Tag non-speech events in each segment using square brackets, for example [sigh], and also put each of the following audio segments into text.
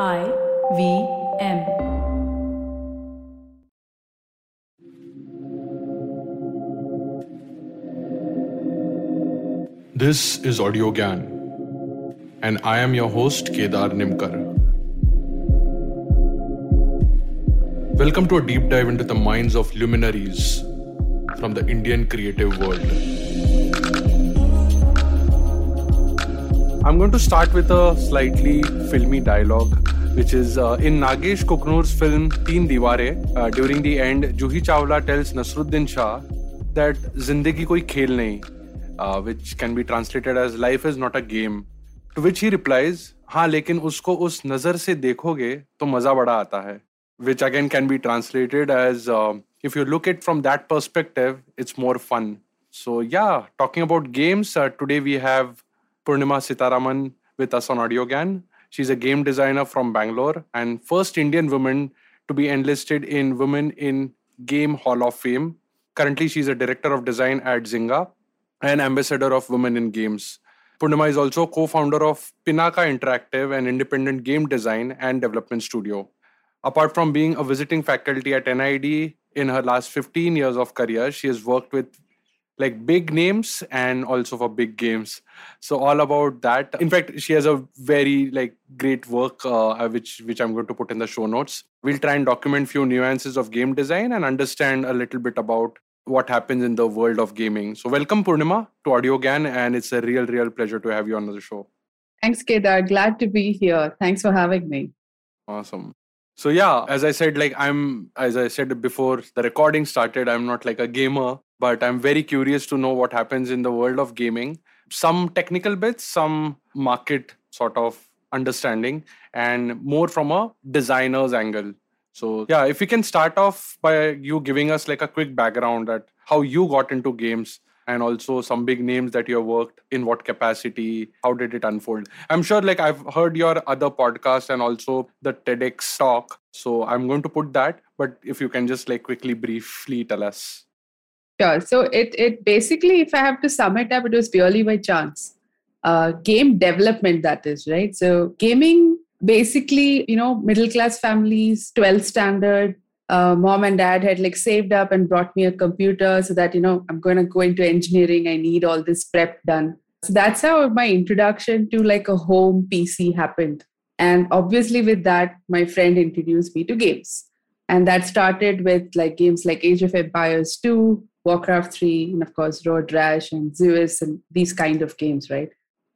I V M. This is Audio Gyan, and I am your host Kedar Nimkar. Welcome to a deep dive into the minds of luminaries from the Indian creative world. I'm going to start with a slightly filmy dialogue, which is uh, in Nagesh Kuknur's film Teen Diware. Uh, during the end, Juhi Chawla tells Nasruddin Shah that Zindagi koi khel nahi, uh, which can be translated as life is not a game. To which he replies, हाँ लेकिन उसको उस नज़र से देखोगे तो मज़ा बड़ा आता है which again can be translated as uh, if you look it from that perspective it's more fun so yeah talking about games uh, today we have purnima seetharaman with us on Audio Gyan she's a game designer from bangalore and first indian woman to be enlisted in women in game hall of fame. Currently she's a director of design at zynga and ambassador of women in games. Purnima is also co-founder of Pinaka Interactive, an independent game design and development studio. Apart from being a visiting faculty at NID in her last 15 years of career, she has worked with like big names and also for big games. So all about that. In fact, she has a very like great work uh, which which I'm going to put in the show notes. We'll try and document few nuances of game design and understand a little bit about what happens in the world of gaming. So welcome Purnima to Audio Audiogan and it's a real real pleasure to have you on the show. Thanks Kedar, glad to be here. Thanks for having me. Awesome so yeah as i said like i'm as i said before the recording started i'm not like a gamer but i'm very curious to know what happens in the world of gaming. Some technical bits some market sort of understanding and more from a designer's angle. So yeah if we can start off by you giving us like a quick background at how you got into games and also some big names that you have worked in what capacity how did it unfold? I'm sure like i've heard your other podcast and also the tedx talk so i'm going to put that but if you can just like quickly briefly tell us sure. So it it basically if i have to sum it up it was purely by chance. Uh, game development that is right? So gaming basically you know middle class families 12th standard uh, mom and dad had like saved up and brought me a computer so that you know i'm going to go into engineering i need all this prep done. So that's how my introduction to like a home pc happened. And obviously with that my friend introduced me to games. And that started with like games like age of empires 2 warcraft 3 and of course road rash and zeus and these kind of games right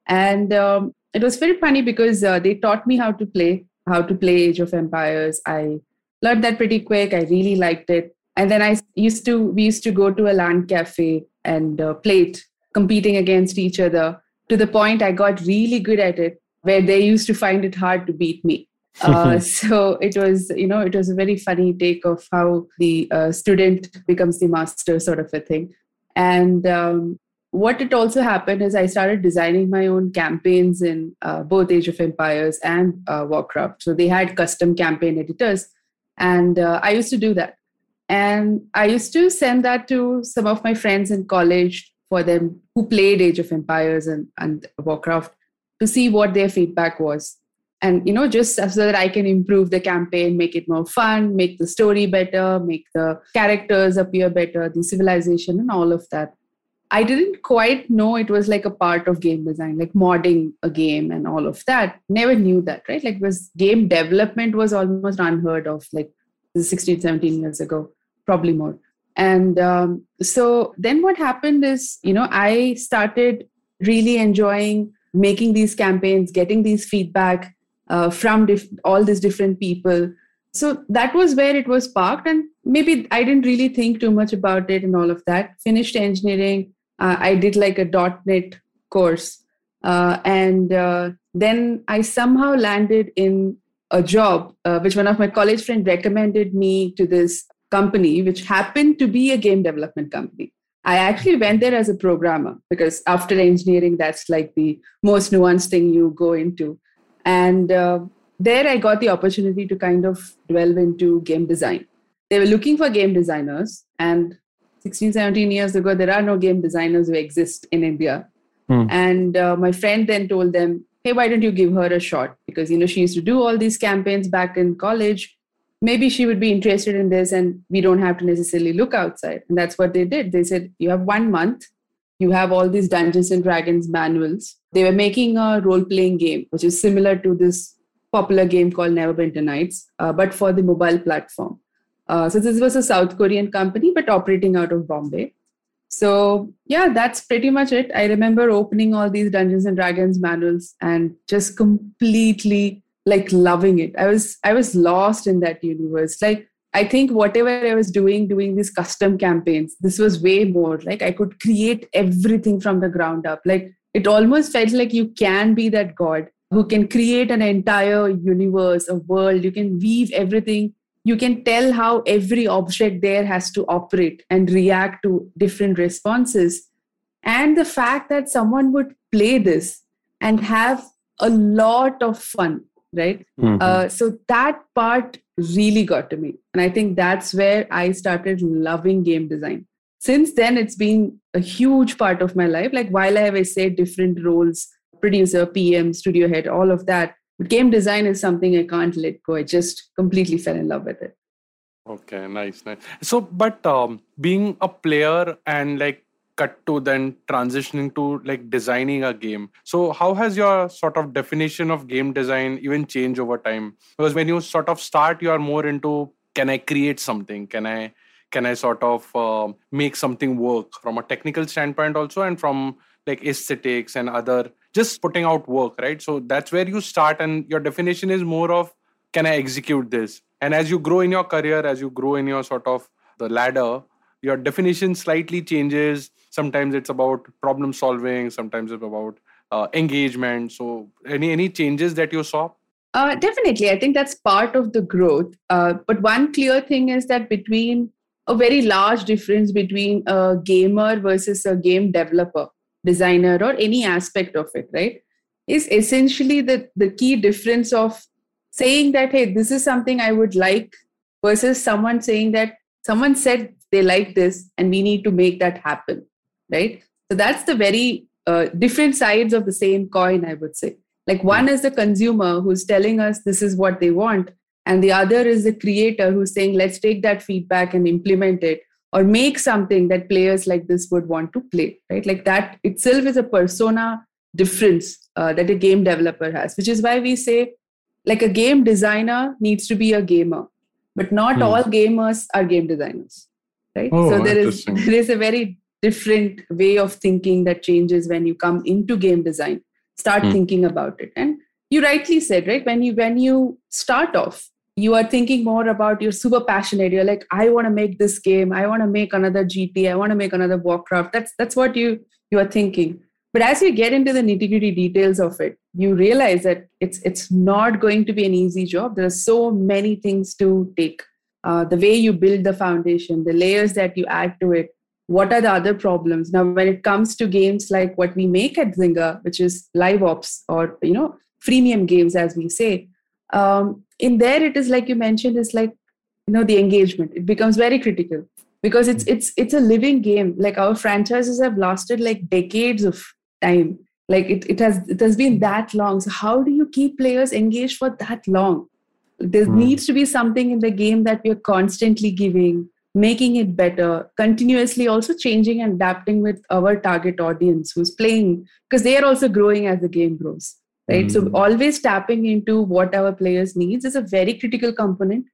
and um, it was very funny because uh, they taught me how to play how to play age of empires i learned that pretty quick. I really liked it. And then I used to, we used to go to a LAN cafe and uh, play it, competing against each other to the point I got really good at it, where they used to find it hard to beat me. Uh, [laughs] so it was, you know, it was a very funny take of how the uh, student becomes the master, sort of a thing. And um, what it also happened is I started designing my own campaigns in uh, both Age of Empires and uh, Warcraft. So they had custom campaign editors and uh, I used to do that. And I used to send that to some of my friends in college for them who played Age of Empires and, and Warcraft to see what their feedback was. And, you know, just so that I can improve the campaign, make it more fun, make the story better, make the characters appear better, the civilization, and all of that. I didn't quite know it was like a part of game design, like modding a game and all of that. Never knew that, right? Like was game development was almost unheard of, like 16, 17 years ago, probably more. And um, so then what happened is, you know, I started really enjoying making these campaigns, getting these feedback uh, from all these different people. So that was where it was parked. And maybe I didn't really think too much about it and all of that. Finished engineering, uh, I did like a .NET course, uh, and uh, then I somehow landed in a job uh, which one of my college friends recommended me to this company, which happened to be a game development company. I actually went there as a programmer because after engineering, that's like the most nuanced thing you go into. And uh, there I got the opportunity to kind of delve into game design. They were looking for game designers, and 16, 17 years ago, there are no game designers who exist in India. Hmm. And uh, my friend then told them, hey, why don't you give her a shot? Because, you know, she used to do all these campaigns back in college. Maybe she would be interested in this and we don't have to necessarily look outside. And that's what they did. They said, you have one month, you have all these Dungeons and Dragons manuals. They were making a role playing game, which is similar to this popular game called Neverwinter Nights, uh, but for the mobile platform. Uh, so this was a South Korean company, but operating out of Bombay. So yeah, that's pretty much it. I remember opening all these Dungeons and Dragons manuals and just completely like loving it. I was I was lost in that universe. Like I think whatever I was doing, doing these custom campaigns, this was way more. Like I could create everything from the ground up. Like it almost felt like you can be that god who can create an entire universe, a world. You can weave everything you can tell how every object there has to operate and react to different responses. And the fact that someone would play this and have a lot of fun, right? Mm-hmm. Uh, so that part really got to me. And I think that's where I started loving game design. Since then, it's been a huge part of my life. Like while I have, say, different roles producer, PM, studio head, all of that but game design is something I can't let go. I just completely fell in love with it. Okay, nice, nice. So, but um, being a player and like cut to then transitioning to like designing a game. So, how has your sort of definition of game design even changed over time? Because when you sort of start, you are more into can I create something? Can I can I sort of uh, make something work from a technical standpoint also, and from like aesthetics and other just putting out work right so that's where you start and your definition is more of can i execute this and as you grow in your career as you grow in your sort of the ladder your definition slightly changes sometimes it's about problem solving sometimes it's about uh, engagement. So any any changes that you saw? Uh, definitely. I think that's part of the growth. Uh, but one clear thing is that between a very large difference between a gamer versus a game developer designer or any aspect of it right is essentially the the key difference of saying that hey this is something i would like versus someone saying that someone said they like this and we need to make that happen right? So that's the very uh, different sides of the same coin i would say. Like one is the consumer who's telling us this is what they want and the other is the creator who's saying let's take that feedback and implement it or make something that players like this would want to play right? Like that itself is a persona difference uh, that a game developer has which is why we say like a game designer needs to be a gamer but not hmm. all gamers are game designers right? Oh, so there is [laughs] there is a very different way of thinking that changes when you come into game design. Start hmm. thinking about it. And you rightly said right when you when you start off you are thinking more about you're super passionate. You're like i want to make this game. I want to make another gt i want to make another warcraft. That's that's what you you are thinking. But as you get into the nitty gritty details of it you realize that it's it's not going to be an easy job. There are so many things to take. Uh, the way you build the foundation the layers that you add to it what are the other problems? Now when it comes to games like what we make at zynga which is live ops or you know freemium games as we say um, in there it is like you mentioned is like you know the engagement. It becomes very critical because it's it's it's a living game. Like our franchises have lasted like decades of time. Like it, it has it has been that long. So how do you keep players engaged for that long? There mm. needs to be something in the game that we're constantly giving making it better continuously also changing and adapting with our target audience who's playing because they are also growing as the game grows right mm. so hmm. always tapping into what our players needs is a very critical component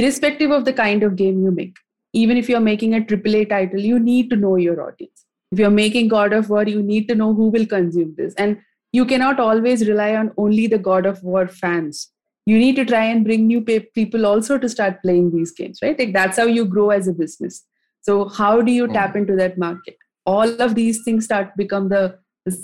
irrespective of the kind of game you make even if you're making a aaa title you need to know your audience if you're making god of war you need to know who will consume this and you cannot always rely on only the god of war fans you need to try and bring new people also to start playing these games right? Like that's how you grow as a business. So how do you tap into that market? All of these things start become the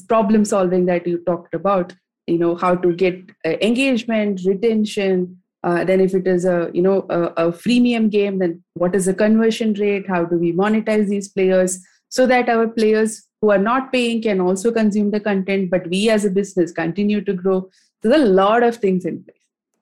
problem solving that you talked about you know how to get uh, engagement retention uh, then if it is a you know a, a, freemium game then what is the conversion rate? How do we monetize these players? So that our players who are not paying can also consume the content but we as a business continue to grow. So there's a lot of things in place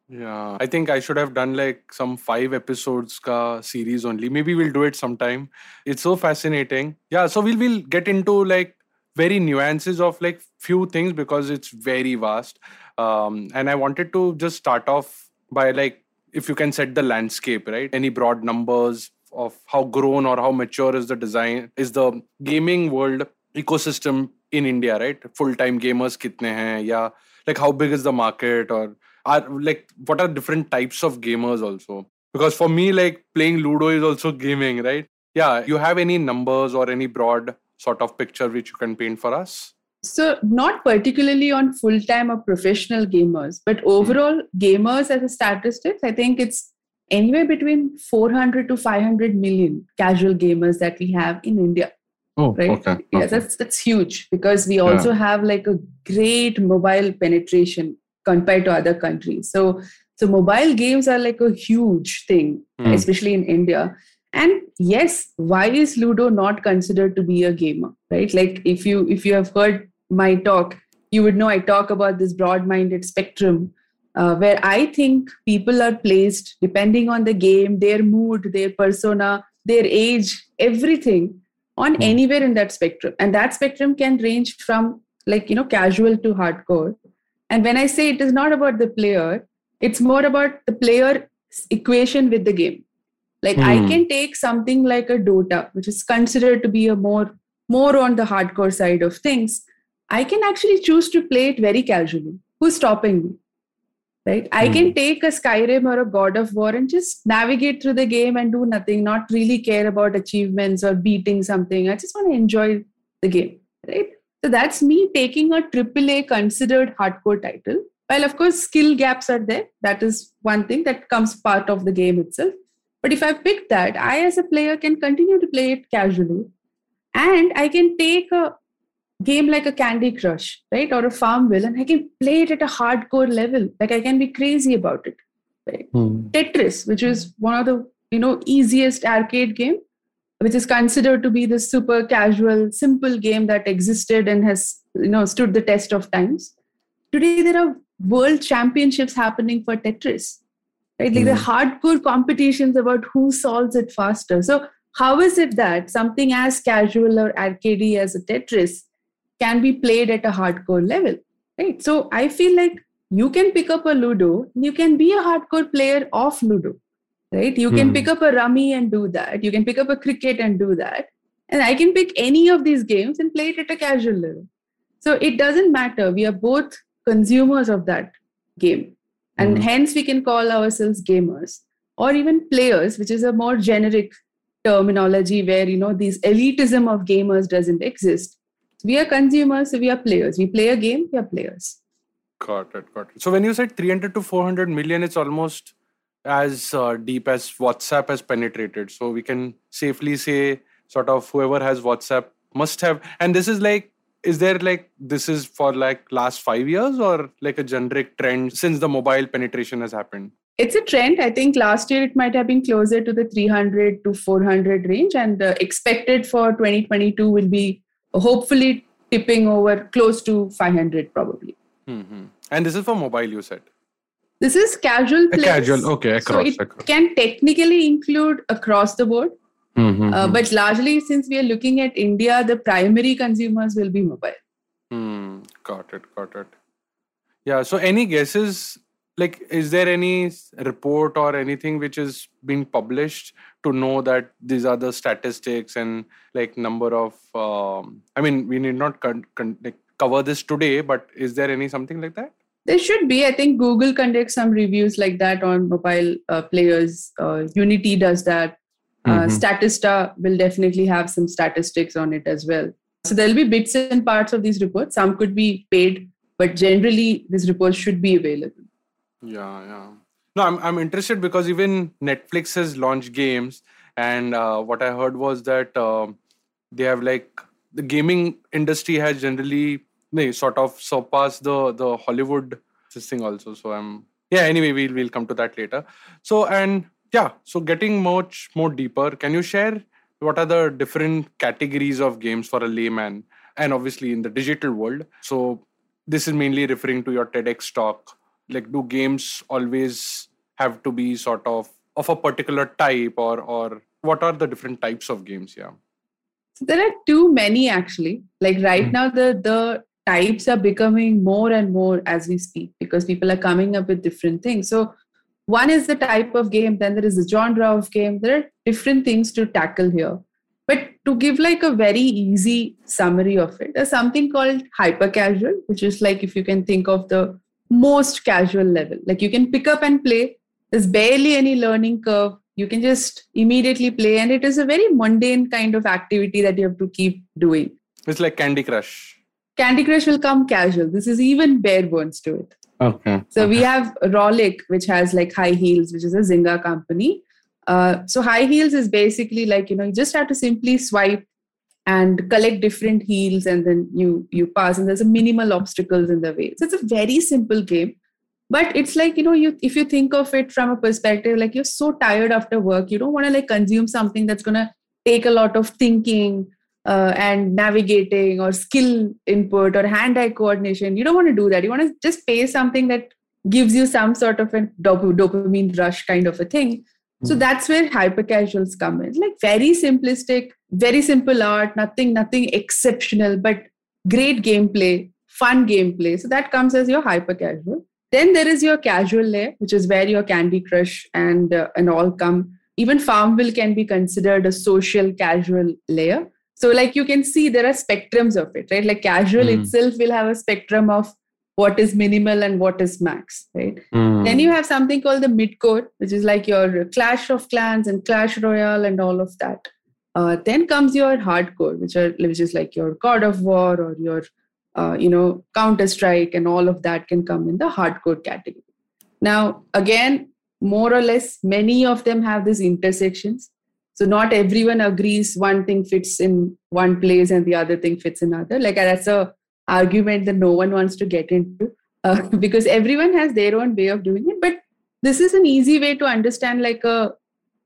yeah i think i should have done like some five episodes ka series only maybe we'll do it sometime it's so fascinating yeah so we'll, we'll get into like very nuances of like few things because it's very vast. Um, and I wanted to just start off by like if you can set the landscape, right? Any broad numbers of how grown or how mature is the design is the gaming world ecosystem in India, right? Full time gamers kitne hain? Yeah, like how big is the market or are like what are different types of gamers also? Because for me, like playing Ludo is also gaming, right? Yeah, you have any numbers or any broad sort of picture which you can paint for us? So, not particularly on full time or professional gamers, but hmm. overall gamers as a statistics, I think it's anywhere between 400 to 500 million casual gamers that we have in India. Oh, right. Okay. Yeah, okay. that's that's huge because we also yeah. have like a great mobile penetration compared to other countries. So so mobile games are like a huge thing, mm. especially in India. And yes, why is Ludo not considered to be a gamer? Right? Like if you if you have heard my talk, you would know I talk about this broad-minded spectrum uh, where I think people are placed depending on the game, their mood, their persona, their age, everything on mm. anywhere in that spectrum. And that spectrum can range from like, you know, casual to hardcore. And when I say it is not about the player, it's more about the player equation with the game. Like mm. I hmm. can take something like a Dota, which is considered to be a more more on the hardcore side of things. I can actually choose to play it very casually. Who's stopping me? right i can hmm. take a skyrim or a god of war and just navigate through the game and do nothing not really care about achievements or beating something i just want to enjoy the game right so that's me taking a aaa considered hardcore title while of course skill gaps are there that is one thing that comes part of the game itself but if i pick that i as a player can continue to play it casually and i can take a game like a Candy Crush, right, or a Farmville, and I can play it at a hardcore level. Like I can be crazy about it. Right? Hmm. Tetris, which is one of the you know easiest arcade game, which is considered to be the super casual, simple game that existed and has you know stood the test of times. Today there are world championships happening for Tetris. Right, like the hmm. hardcore competitions about who solves it faster. So how is it that something as casual or arcadey as a Tetris can be played at a hardcore level right so i feel like you can pick up a ludo you can be a hardcore player of ludo right you can mm. pick up a rummy and do that you can pick up a cricket and do that and i can pick any of these games and play it at a casual level so it doesn't matter we are both consumers of that game and mm. hence we can call ourselves gamers or even players which is a more generic terminology where you know this elitism of gamers doesn't exist we are consumers, so we are players. We play a game, we are players. Got it, got it. So when you said 300 to 400 million, it's almost as uh, deep as WhatsApp has penetrated. So we can safely say, sort of, whoever has WhatsApp must have. And this is like, is there like this is for like last five years or like a generic trend since the mobile penetration has happened? It's a trend. I think last year it might have been closer to the 300 to 400 range, and uh, expected for 2022 will be hopefully tipping over close to 500 probably. Mm-hmm. And this is for mobile, you said? This is casual place. Casual, okay, across. So it across. can technically include across the board. Mm-hmm. Uh, but largely, since we are looking at India, the primary consumers will be mobile. Mm, got it, got it. Yeah, so any guesses like is there any report or anything which is being published to know that these are the statistics and like number of um, i mean we need not con- con- like cover this today but is there any something like that there should be. I think google conducts some reviews like that on mobile uh, players. Uh, unity does that. Uh, mm-hmm. statista will definitely have some statistics on it as well. So there'll be bits and parts of these reports. Some could be paid but generally these reports should be available. Yeah, yeah. No, I'm I'm interested because even Netflix has launched games, and uh, what I heard was that uh, they have like the gaming industry has generally they sort of surpass the the Hollywood thing also. So I'm yeah. Anyway, we'll we'll come to that later. So and yeah. So getting much more deeper, can you share what are the different categories of games for a layman, and obviously in the digital world? So this is mainly referring to your TEDx talk like do games always have to be sort of of a particular type or or what are the different types of games yeah So there are too many actually. Like right Mm. now, the the types are becoming more and more as we speak because people are coming up with different things. So one is the type of game, then there is the genre of game. There are different things to tackle here. But to give like a very easy summary of it, there's something called hyper casual, which is like if you can think of the most casual level. Like you can pick up and play. There's barely any learning curve. You can just immediately play, and it is a very mundane kind of activity that you have to keep doing. It's like Candy Crush. Candy Crush will come casual. This is even bare bones to it. Okay. So we have Rollic, which has like high heels, which is a Zynga company. Uh, so high heels is basically like you know you just have to simply swipe and collect different heels, and then you you pass, and there's a minimal obstacles in the way. So it's a very simple game, but it's like you know you if you think of it from a perspective like you're so tired after work, you don't want to like consume something that's gonna take a lot of thinking uh, and navigating or skill input or hand-eye coordination. You don't want to do that. You want to just pay something that gives you some sort of a dop- dopamine rush kind of a thing. So Hmm. that's where hyper casuals come in. Like very simplistic, very simple art, nothing, nothing exceptional, but great gameplay, fun gameplay. So that comes as your hyper casual. Then there is your casual layer, which is where your Candy Crush and uh, and all come. Even Farmville can be considered a social casual layer. So like you can see there are spectrums of it, right? Like casual Hmm. itself will have a spectrum of what is minimal and what is max, right? Hmm. Then you have something called the mid-core, which is like your Clash of Clans and Clash Royale and all of that. Uh, then comes your hardcore, which are which is like your God of War or your uh, you know Counter Strike and all of that can come in the hardcore category. Now again, more or less, many of them have these intersections. So not everyone agrees one thing fits in one place and the other thing fits in other. Like that's a argument that no one wants to get into uh, [laughs] because everyone has their own way of doing it. But this is an easy way to understand like a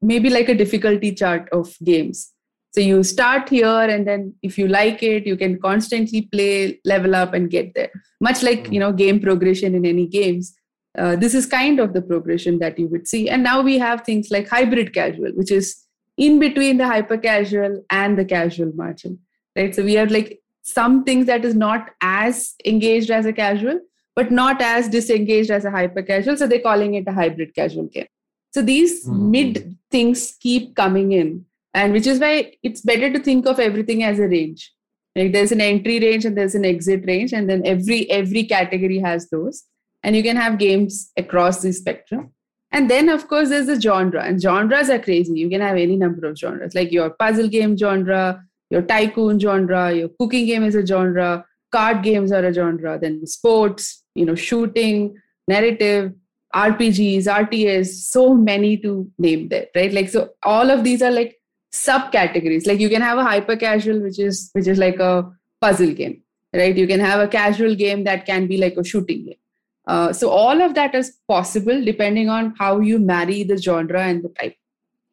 maybe like a difficulty chart of games. So you start here and then if you like it you can constantly play level up and get there. Much like you know game progression in any games uh, this is kind of the progression that you would see. And now we have things like hybrid casual which is in between the hyper casual and the casual margin right? So we have like some things that is not as engaged as a casual but not as disengaged as a hyper casual. So they're calling it a hybrid casual game so these Mhm. mid things keep coming in and which is why it's better to think of everything as a range. Like there's an entry range and there's an exit range and then every every category has those. And you can have games across the spectrum and then of course there's the genre and genres are crazy. You can have any number of genres like your puzzle game genre your tycoon genre your cooking game is a genre card games are a genre then sports you know shooting narrative rpgs RTS, so many to name there right? Like so all of these are like subcategories. Like you can have a hyper casual which is which is like a puzzle game right? You can have a casual game that can be like a shooting game uh, so all of that is possible depending on how you marry the genre and the type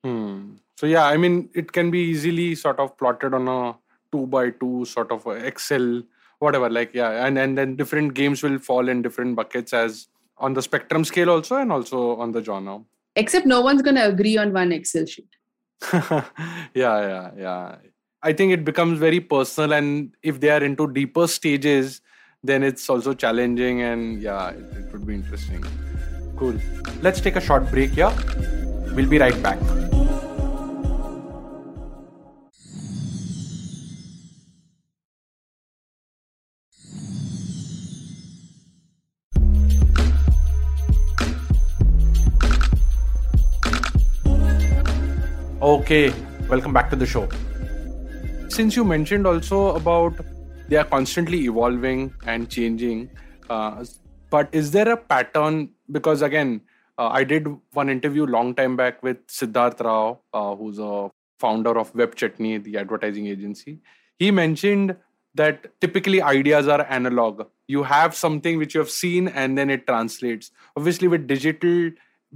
Hmm. So yeah, I mean, it can be easily sort of plotted on a two by two sort of Excel, whatever. Like yeah, and and then different games will fall in different buckets as on the spectrum scale also, and also on the genre. except no one's going to agree on one excel sheet [laughs] yeah, yeah, yeah. I think it becomes very personal, and if they are into deeper stages, then it's also challenging, and yeah, it, it would be interesting. Cool. Let's take a short break here. We'll be right back. Okay, welcome back to the show. Since you mentioned also about they are constantly evolving and changing, uh, but is there a pattern? Because again, uh, I did one interview long time back with Siddharth Rao, uh, who's a founder of Web Chutney, the advertising agency. He mentioned that typically ideas are analog. You have something which you have seen and then it translates. Obviously, with digital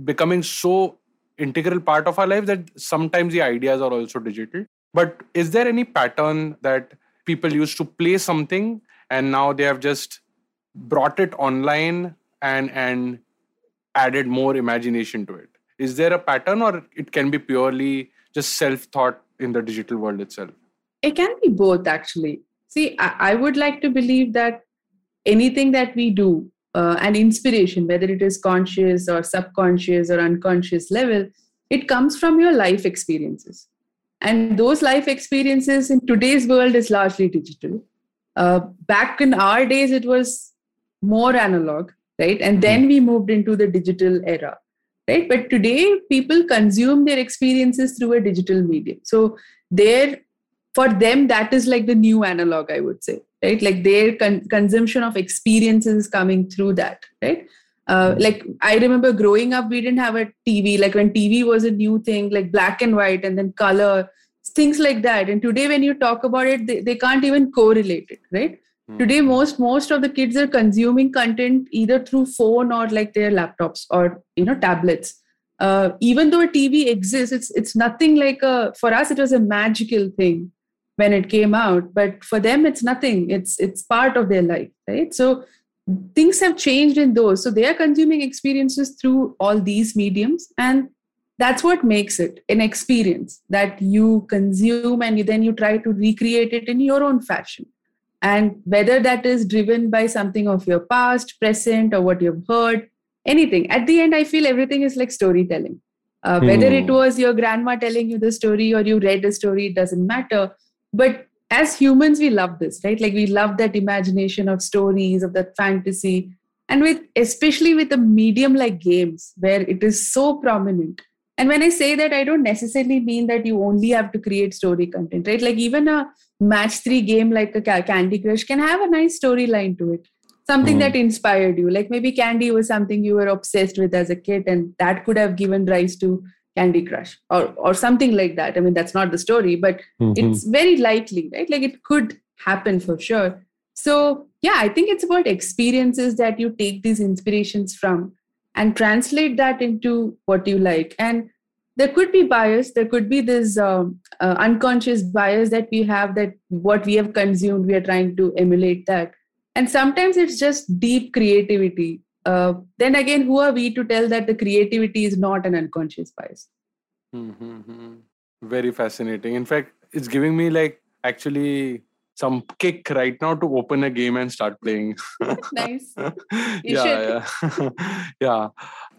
becoming so integral part of our life that sometimes the ideas are also digital. But is there any pattern that people used to play something and now they have just brought it online and and added more imagination to it? Is there a pattern or it can be purely just self-thought in the digital world itself? it can be both actually. See, I, I would like to believe that anything that we do, uh, an inspiration, whether it is conscious or subconscious or unconscious level, it comes from your life experiences. And those life experiences in today's world is largely digital. Uh, back in our days, it was more analog, right? And then we moved into the digital era, right? But today, people consume their experiences through a digital medium. So, their for them, that is like the new analog, I would say, right? Like their con- consumption of experiences coming through that, right? Uh, like I remember growing up, we didn't have a TV. Like when TV was a new thing, like black and white and then color, things like that. And today, when you talk about it, they, they can't even correlate it, right? Mm-hmm. Today, most most of the kids are consuming content either through phone or like their laptops or you know tablets. Uh, even though a TV exists, it's it's nothing like a for us. It was a magical thing when it came out, but for them, it's nothing. It's it's part of their life, right? So things have changed in those. So they are consuming experiences through all these mediums and that's what makes it an experience that you consume and you, then you try to recreate it in your own fashion. And whether that is driven by something of your past present or what you've heard anything at the end i feel everything is like storytelling. Uh, whether it hmm. was your grandma telling you the story or you read the story it doesn't matter. But as humans we love this right? Like we love that imagination of stories of that fantasy. And with especially with a medium like games where it is so prominent. And when i say that i don't necessarily mean that you only have to create story content right? Like even a match 3 game like a candy crush can have a nice storyline to it. Something mm. that inspired you. Like maybe candy was something you were obsessed with as a kid and that could have given rise to Candy Crush or or something like that. I mean, that's not the story, but mm-hmm. it's very likely, right? Like it could happen for sure. So yeah, I think it's about experiences that you take these inspirations from and translate that into what you like. And there could be bias. There could be this um, uh, unconscious bias that we have that what we have consumed, we are trying to emulate that. And sometimes it's just deep creativity uh, then again, who are we to tell that the creativity is not an unconscious bias? Mm-hmm. Very fascinating. In fact, it's giving me like actually some kick right now to open a game and start playing. [laughs] nice. [laughs] yeah, yeah, [laughs] yeah,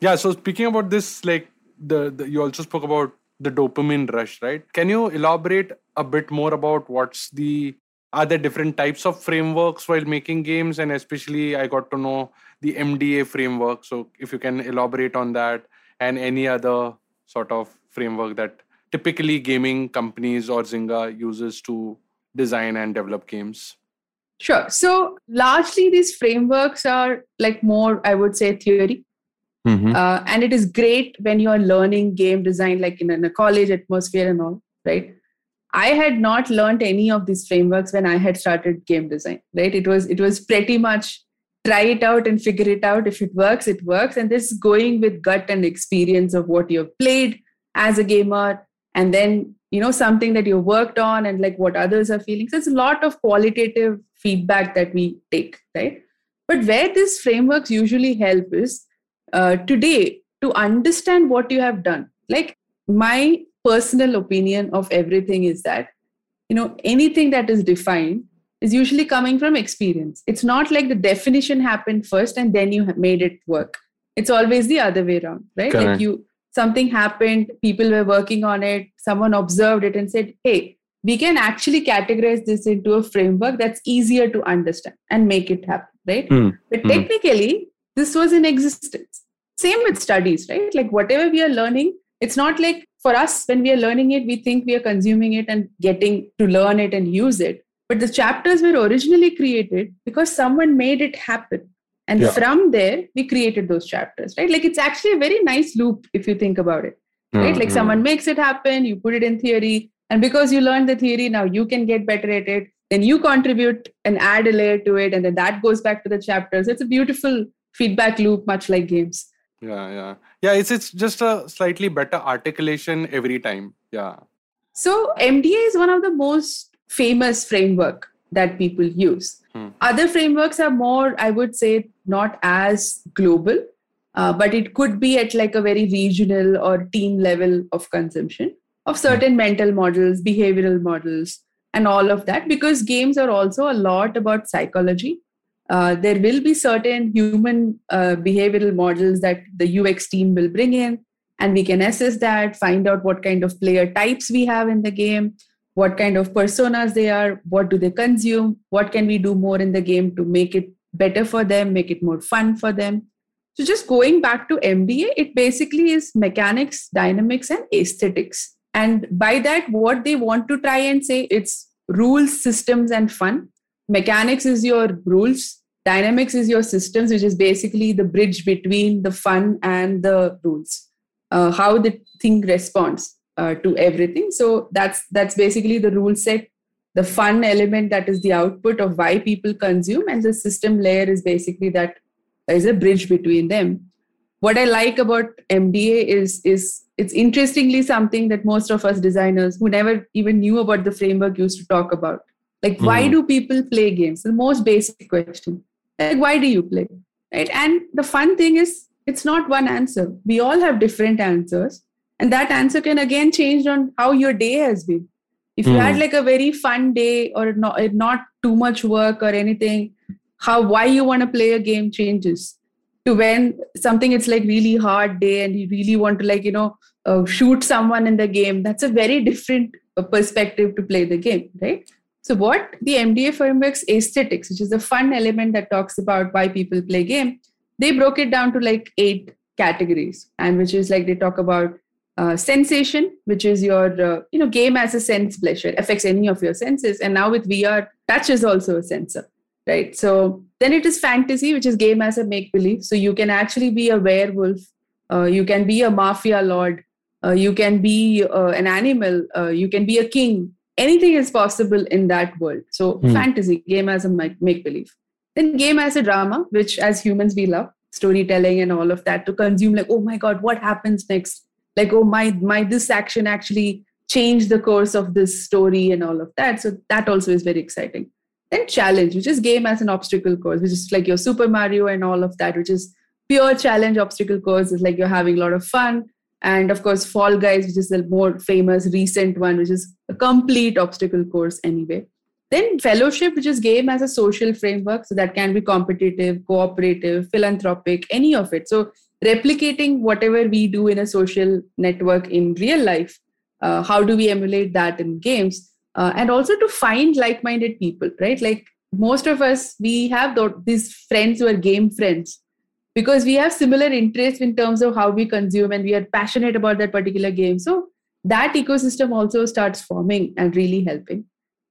yeah. So speaking about this, like the, the you also spoke about the dopamine rush, right? Can you elaborate a bit more about what's the are there different types of frameworks while making games and especially i got to know the mda framework. So if you can elaborate on that and any other sort of framework that typically gaming companies or zynga uses to design and develop games. Sure. So largely these frameworks are like more i would say theory. Mm-hmm. uh, and it is great when you are learning game design like in, in a college atmosphere and all right? I had not learned any of these frameworks when I had started game design, right? It was it was pretty much try it out and figure it out. If it works, it works. And this going with gut and experience of what you've played as a gamer, and then you know something that you worked on and like what others are feeling. So it's a lot of qualitative feedback that we take, right? But where these frameworks usually help is uh, today to understand what you have done. Like my personal opinion of everything is that you know anything that is defined is usually coming from experience. It's not like the definition happened first and then you made it work. It's always the other way around right? Correct. like you something happened people were working on it someone observed it and said hey we can actually categorize this into a framework that's easier to understand and make it happen right? Mm. but mm. technically this was in existence. Same with studies right? Like whatever we are learning it's not like for us when we are learning it we think we are consuming it and getting to learn it and use it but the chapters were originally created because someone made it happen. And yeah. from there we created those chapters right? Like it's actually a very nice loop if you think about it right? Mm-hmm. like someone makes it happen you put it in theory and because you learned the theory now you can get better at it then you contribute and add a layer to it and then that goes back to the chapters. It's a beautiful feedback loop much like games. Yeah yeah. Yeah it's it's just a slightly better articulation every time. Yeah. So mda is one of the most famous framework that people use hmm. other frameworks are more i would say not as global uh, but it could be at like a very regional or team level of consumption of hmm. certain mental models behavioral models and all of that because games are also a lot about psychology uh, there will be certain human uh, behavioral models that the ux team will bring in and we can assess that find out what kind of player types we have in the game what kind of personas they are what do they consume what can we do more in the game to make it better for them make it more fun for them? So just going back to mda it basically is mechanics dynamics and aesthetics. And by that what they want to try and say it's rules systems and fun. Mechanics is your rules. Dynamics is your systems which is basically the bridge between the fun and the rules uh, how the thing responds uh, to everything. So that's that's basically the rule set the fun element that is the output of why people consume and the system layer is basically that is a bridge between them. What i like about mda is is it's interestingly something that most of us designers who never even knew about the framework used to talk about. Like mm. why hmm. do people play games? The most basic question. Like why do you play? Right? And the fun thing is it's not one answer. We all have different answers and that answer can again change on how your day has been. If you mm. had like a very fun day or not, not too much work or anything how why you want to play a game changes to when something it's like really hard day and you really want to like you know uh, shoot someone in the game. That's a very different uh, perspective to play the game right? So what the mda framework's aesthetics which is the fun element that talks about why people play game they broke it down to like eight categories. And which is like they talk about uh, sensation which is your uh, you know game as a sense pleasure. Affects any of your senses. And now with vr touch is also a sensor right? So then it is fantasy which is game as a make believe so you can actually be a werewolf. Uh, you can be a mafia lord. Uh, you can be uh, an animal. Uh, you can be a king. Anything is possible in that world. So mm. fantasy game as a make believe then game as a drama which as humans we love storytelling and all of that to consume like oh my god what happens next like oh my my this action actually changed the course of this story and all of that. So that also is very exciting. Then challenge which is game as an obstacle course which is like your super mario and all of that which is pure challenge obstacle course. Is like you're having a lot of fun. And of course fall guys which is the more famous recent one which is a complete obstacle course anyway. Then fellowship which is game as a social framework so that can be competitive cooperative philanthropic any of it. So replicating whatever we do in a social network in real life uh, how do we emulate that in games uh, and also to find like-minded people right? Like most of us we have th- these friends who are game friends because we have similar interests in terms of how we consume and we are passionate about that particular game. So that ecosystem also starts forming and really helping.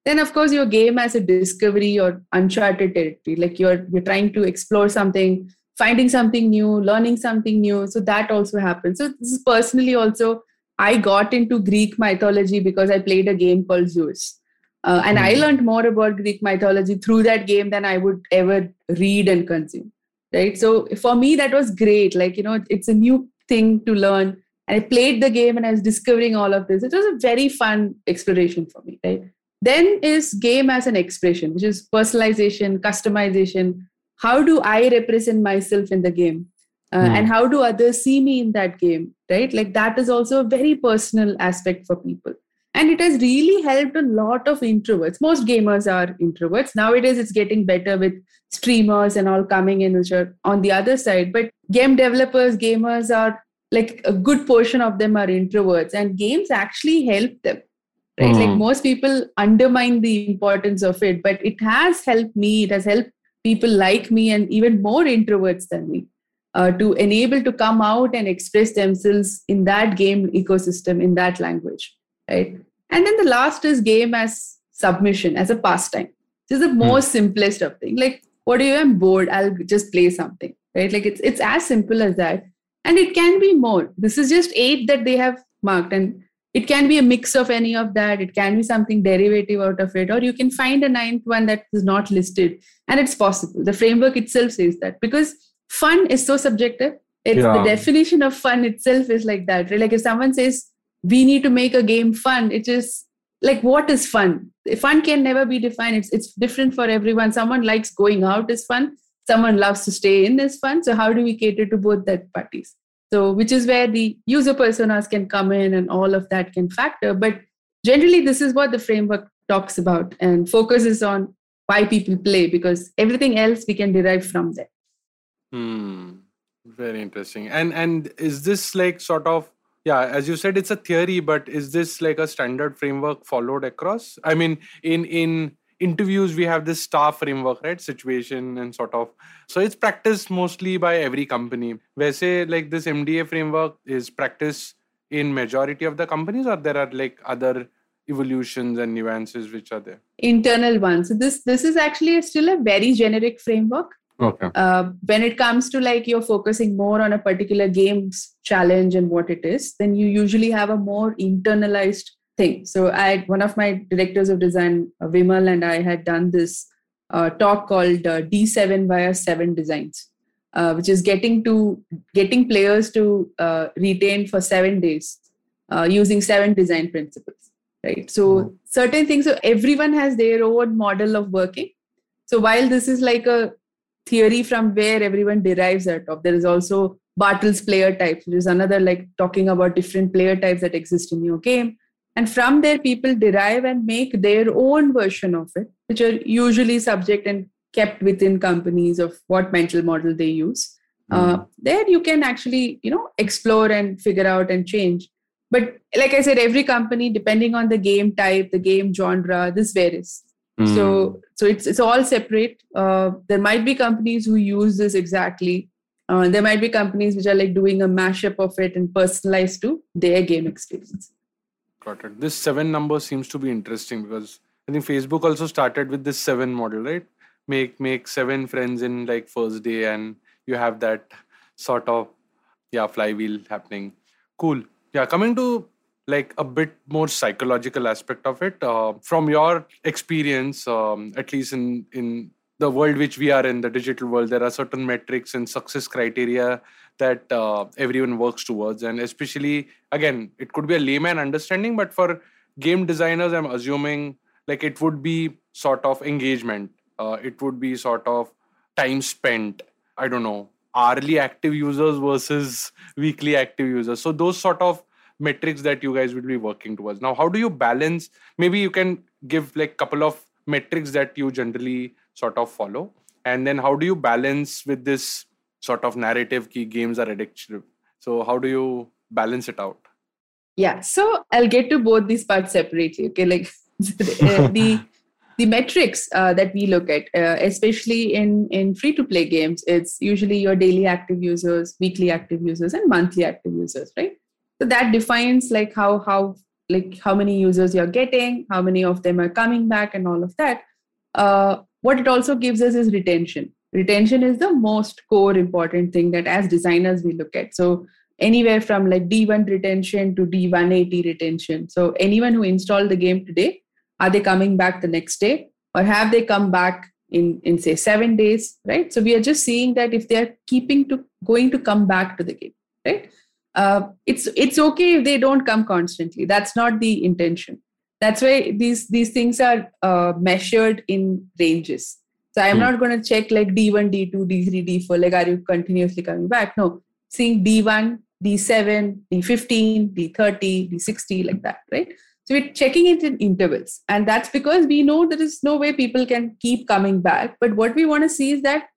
Then of course your game as a discovery or uncharted territory like you're you're trying to explore something finding something new learning something new. So that also happens. So this is personally also i got into greek mythology because i played a game called zeus. Uh, and mm-hmm. i hmm. learned more about greek mythology through that game than i would ever read and consume right? So for me that was great. Like you know it's a new thing to learn. And i played the game and i was discovering all of this. It was a very fun exploration for me right? Then is game as an expression which is personalization customization how do i represent myself in the game? Uh, mm. and how do others see me in that game right? Like that is also a very personal aspect for people. And it has really helped a lot of introverts. Most gamers are introverts. Nowadays it's getting better with streamers and all coming in which are on the other side. But game developers gamers are like a good portion of them are introverts. And games actually help them right? Mm. like most people undermine the importance of it but it has helped me. It has helped people like me and even more introverts than me uh, to enable to come out and express themselves in that game ecosystem in that language right? And then the last is game as submission as a pastime. This is the mm. most simplest of thing like what do you i'm bored? I'll just play something right? Like it's it's as simple as that. And it can be more. This is just eight that they have marked and it can be a mix of any of that. It can be something derivative out of it or you can find a ninth one that is not listed and it's possible. The framework itself says that because fun is so subjective. It's yeah. the definition of fun itself is like that right? like if someone says we need to make a game fun it is like what is fun? Fun can never be defined. It's it's different for everyone. Someone likes going out is fun. Someone loves to stay in is fun. So how do we cater to both that parties so which is where the user personas can come in and all of that can factor but generally this is what the framework talks about and focuses on why people play because everything else we can derive from there. Hmm. Very interesting. And and is this like sort of yeah, as you said, it's a theory, but is this like a standard framework followed across? I mean, in in interviews we have this star framework right? Situation and sort of. So it's practiced mostly by every company. where say like this mda framework is practiced in majority of the companies or there are like other evolutions and nuances which are there? Internal ones so this this is actually still a very generic framework. Okay. Uh, when it comes to like you're focusing more on a particular game's challenge and what it is then you usually have a more internalized thing. So I, one of my directors of design, uh, Vimal, and I had done this uh, talk called uh, D7 via seven designs, uh, which is getting to getting players to uh, retain for seven days uh, using seven design principles. Right. So mm-hmm. certain things. So everyone has their own model of working. So while this is like a theory from where everyone derives out of, there is also Bartle's player types, which is another like talking about different player types that exist in your game and from there people derive and make their own version of it which are usually subject and kept within companies of what mental model they use. Mm. uh, there you can actually you know explore and figure out and change. But like i said every company depending on the game type the game genre this varies. Mm. so so it's it's all separate. Uh, there might be companies who use this exactly. Uh, there might be companies which are like doing a mashup of it and personalized to their game experience Got it. This seven number seems to be interesting because I think Facebook also started with this seven model, right? Make make seven friends in like first day, and you have that sort of yeah flywheel happening. Cool. Yeah, coming to like a bit more psychological aspect of it uh, from your experience, um, at least in in the world which we are in, the digital world, there are certain metrics and success criteria that uh, everyone works towards. And especially again it could be a layman understanding but for game designers i'm assuming like it would be sort of engagement. Uh, it would be sort of time spent. I don't know hourly active users versus [laughs] weekly active users. So those sort of metrics that you guys would be working towards. Now how do you balance? Maybe you can give like couple of metrics that you generally sort of follow. And then how do you balance with this sort of narrative key games are addictive. So how do you balance it out? Yeah so i'll get to both these parts separately okay? Like [laughs] the the metrics uh, that we look at uh, especially in in free to play games it's usually your daily active users weekly active users and monthly active users right? So that defines like how how like how many users you're getting how many of them are coming back and all of that. Uh, what it also gives us is retention retention is the most core important thing that as designers we look at. So anywhere from like d1 retention to d180 retention. So anyone who installed the game today are they coming back the next day? Or have they come back in in say 7 days right? So we are just seeing that if they are keeping to going to come back to the game right? Uh, it's it's okay if they don't come constantly. That's not the intention. That's why these these things are uh, measured in ranges so I'm hmm. not going to check like D1, D2, D3, D4, like are you continuously coming back? No, seeing D1, D7, D15, D30, D60, like that, right? So we're checking it in intervals. And that's because we know there is no way people can keep coming back. But what we want to see is that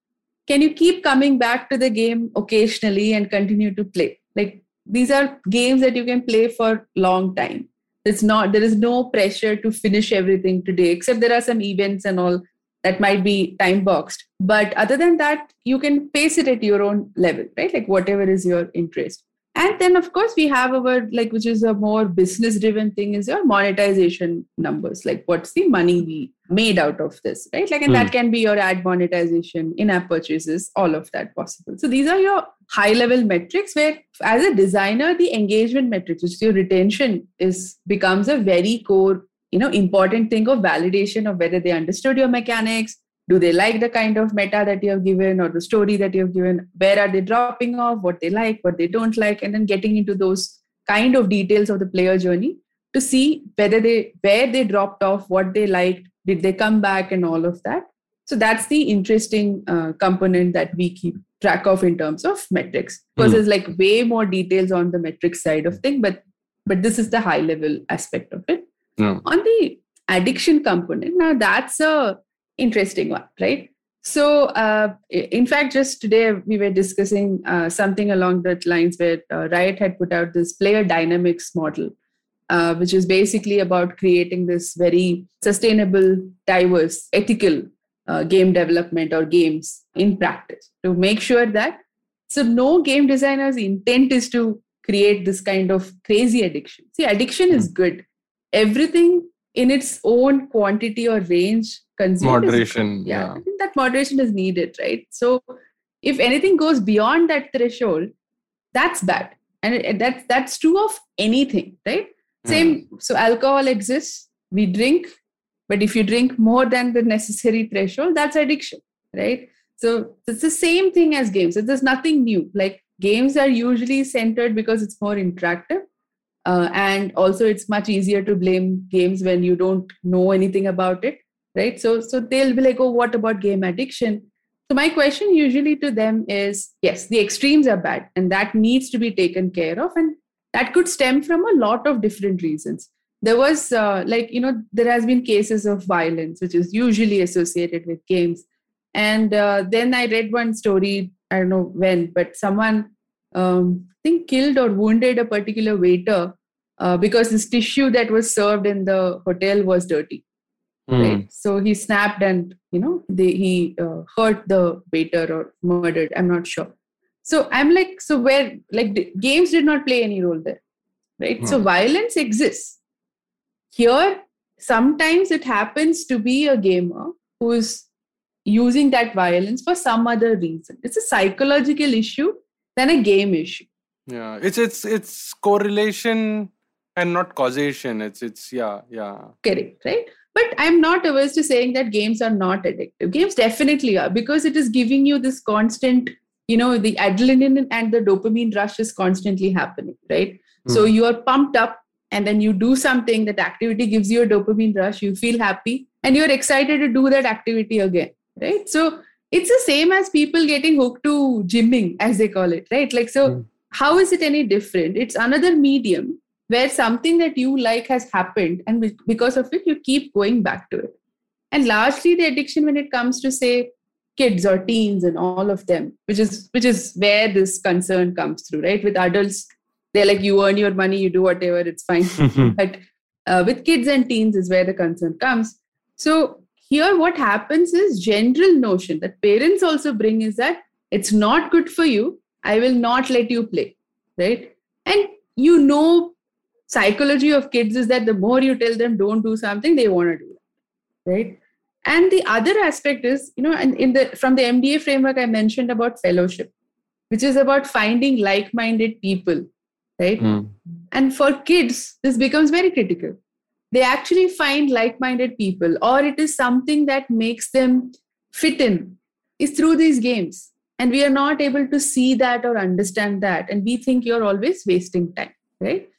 can you keep coming back to the game occasionally and continue to play? Like these are games that you can play for long time. It's not there is no pressure to finish everything today, except there are some events and all that might be time boxed. But other than that you can pace it at your own level right? Like whatever is your interest. And then of course we have our like which is a more business driven thing is your monetization numbers. Like what's the money we made out of this right? Like and mm. that hmm. can be your ad monetization in app purchases all of that possible. So these are your high level metrics where as a designer the engagement metrics which is your retention is becomes a very core you know important thing of validation of whether they understood your mechanics do they like the kind of meta that you have given or the story that you have given where are they dropping off what they like what they don't like and then getting into those kind of details of the player journey to see whether they where they dropped off what they liked did they come back and all of that. So that's the interesting uh, component that we keep track of in terms of metrics. Because mm. there's like way more details on the metrics side of thing but but this is the high level aspect of it On the addiction component now that's a interesting one right? So uh, in fact just today we were discussing uh, something along that lines where uh, riot had put out this player dynamics model uh, which is basically about creating this very sustainable diverse ethical uh, game development or games in practice to make sure that so no game designer's intent is to create this kind of crazy addiction. See addiction is good everything in its own quantity or range consumed Moderation. good. yeah, Yeah. i think that moderation is needed right so if anything goes beyond that threshold that's bad and that's that's true of anything right hmm. same so alcohol exists we drink but if you drink more than the necessary threshold that's addiction right so it's the same thing as games there's nothing new like games are usually centered because it's more interactive uh, and also it's much easier to blame games when you don't know anything about it right? So so they'll be like oh what about game addiction? So my question usually to them is yes the extremes are bad and that needs to be taken care of and that could stem from a lot of different reasons. There was uh, like you know there has been cases of violence which is usually associated with games. And uh, then i read one story i don't know when but someone um, i think killed or wounded a particular waiter uh, because this tissue that was served in the hotel was dirty Hmm. right? So he snapped and you know they, he uh, hurt the waiter or murdered i'm not sure. So i'm like so where like the games did not play any role there right? So Hmm. violence exists. Here sometimes it happens to be a gamer who's using that violence for some other reason. It's a psychological issue than a game issue Yeah. It's it's it's correlation and not causation. It's it's yeah yeah. correct right but i'm not averse to saying that games are not addictive games definitely are because it is giving you this constant you know the adrenaline and the dopamine rush is constantly happening right so Hmm. you are pumped up and then you do something that activity gives you a dopamine rush you feel happy and you're excited to do that activity again right so it's the same as people getting hooked to gymming as they call it right? Like so Hmm. how is it any different? It's another medium where something that you like has happened and because of it you keep going back to it. And largely the addiction when it comes to say kids or teens and all of them which is which is where this concern comes through right? With adults they're like you earn your money you do whatever it's fine. [laughs] But uh, with kids and teens is where the concern comes. So here what happens is general notion that parents also bring is that it's not good for you i will not let you play right and you know psychology of kids is that the more you tell them don't do something they want to do it right and the other aspect is you know and in the from the mda framework i mentioned about fellowship which is about finding like-minded people right Hmm. and for kids, this becomes very critical. They actually find like minded people, or it is something that makes them fit in, is through these games. And we are not able to see that or understand that. And we think you're always wasting time, right?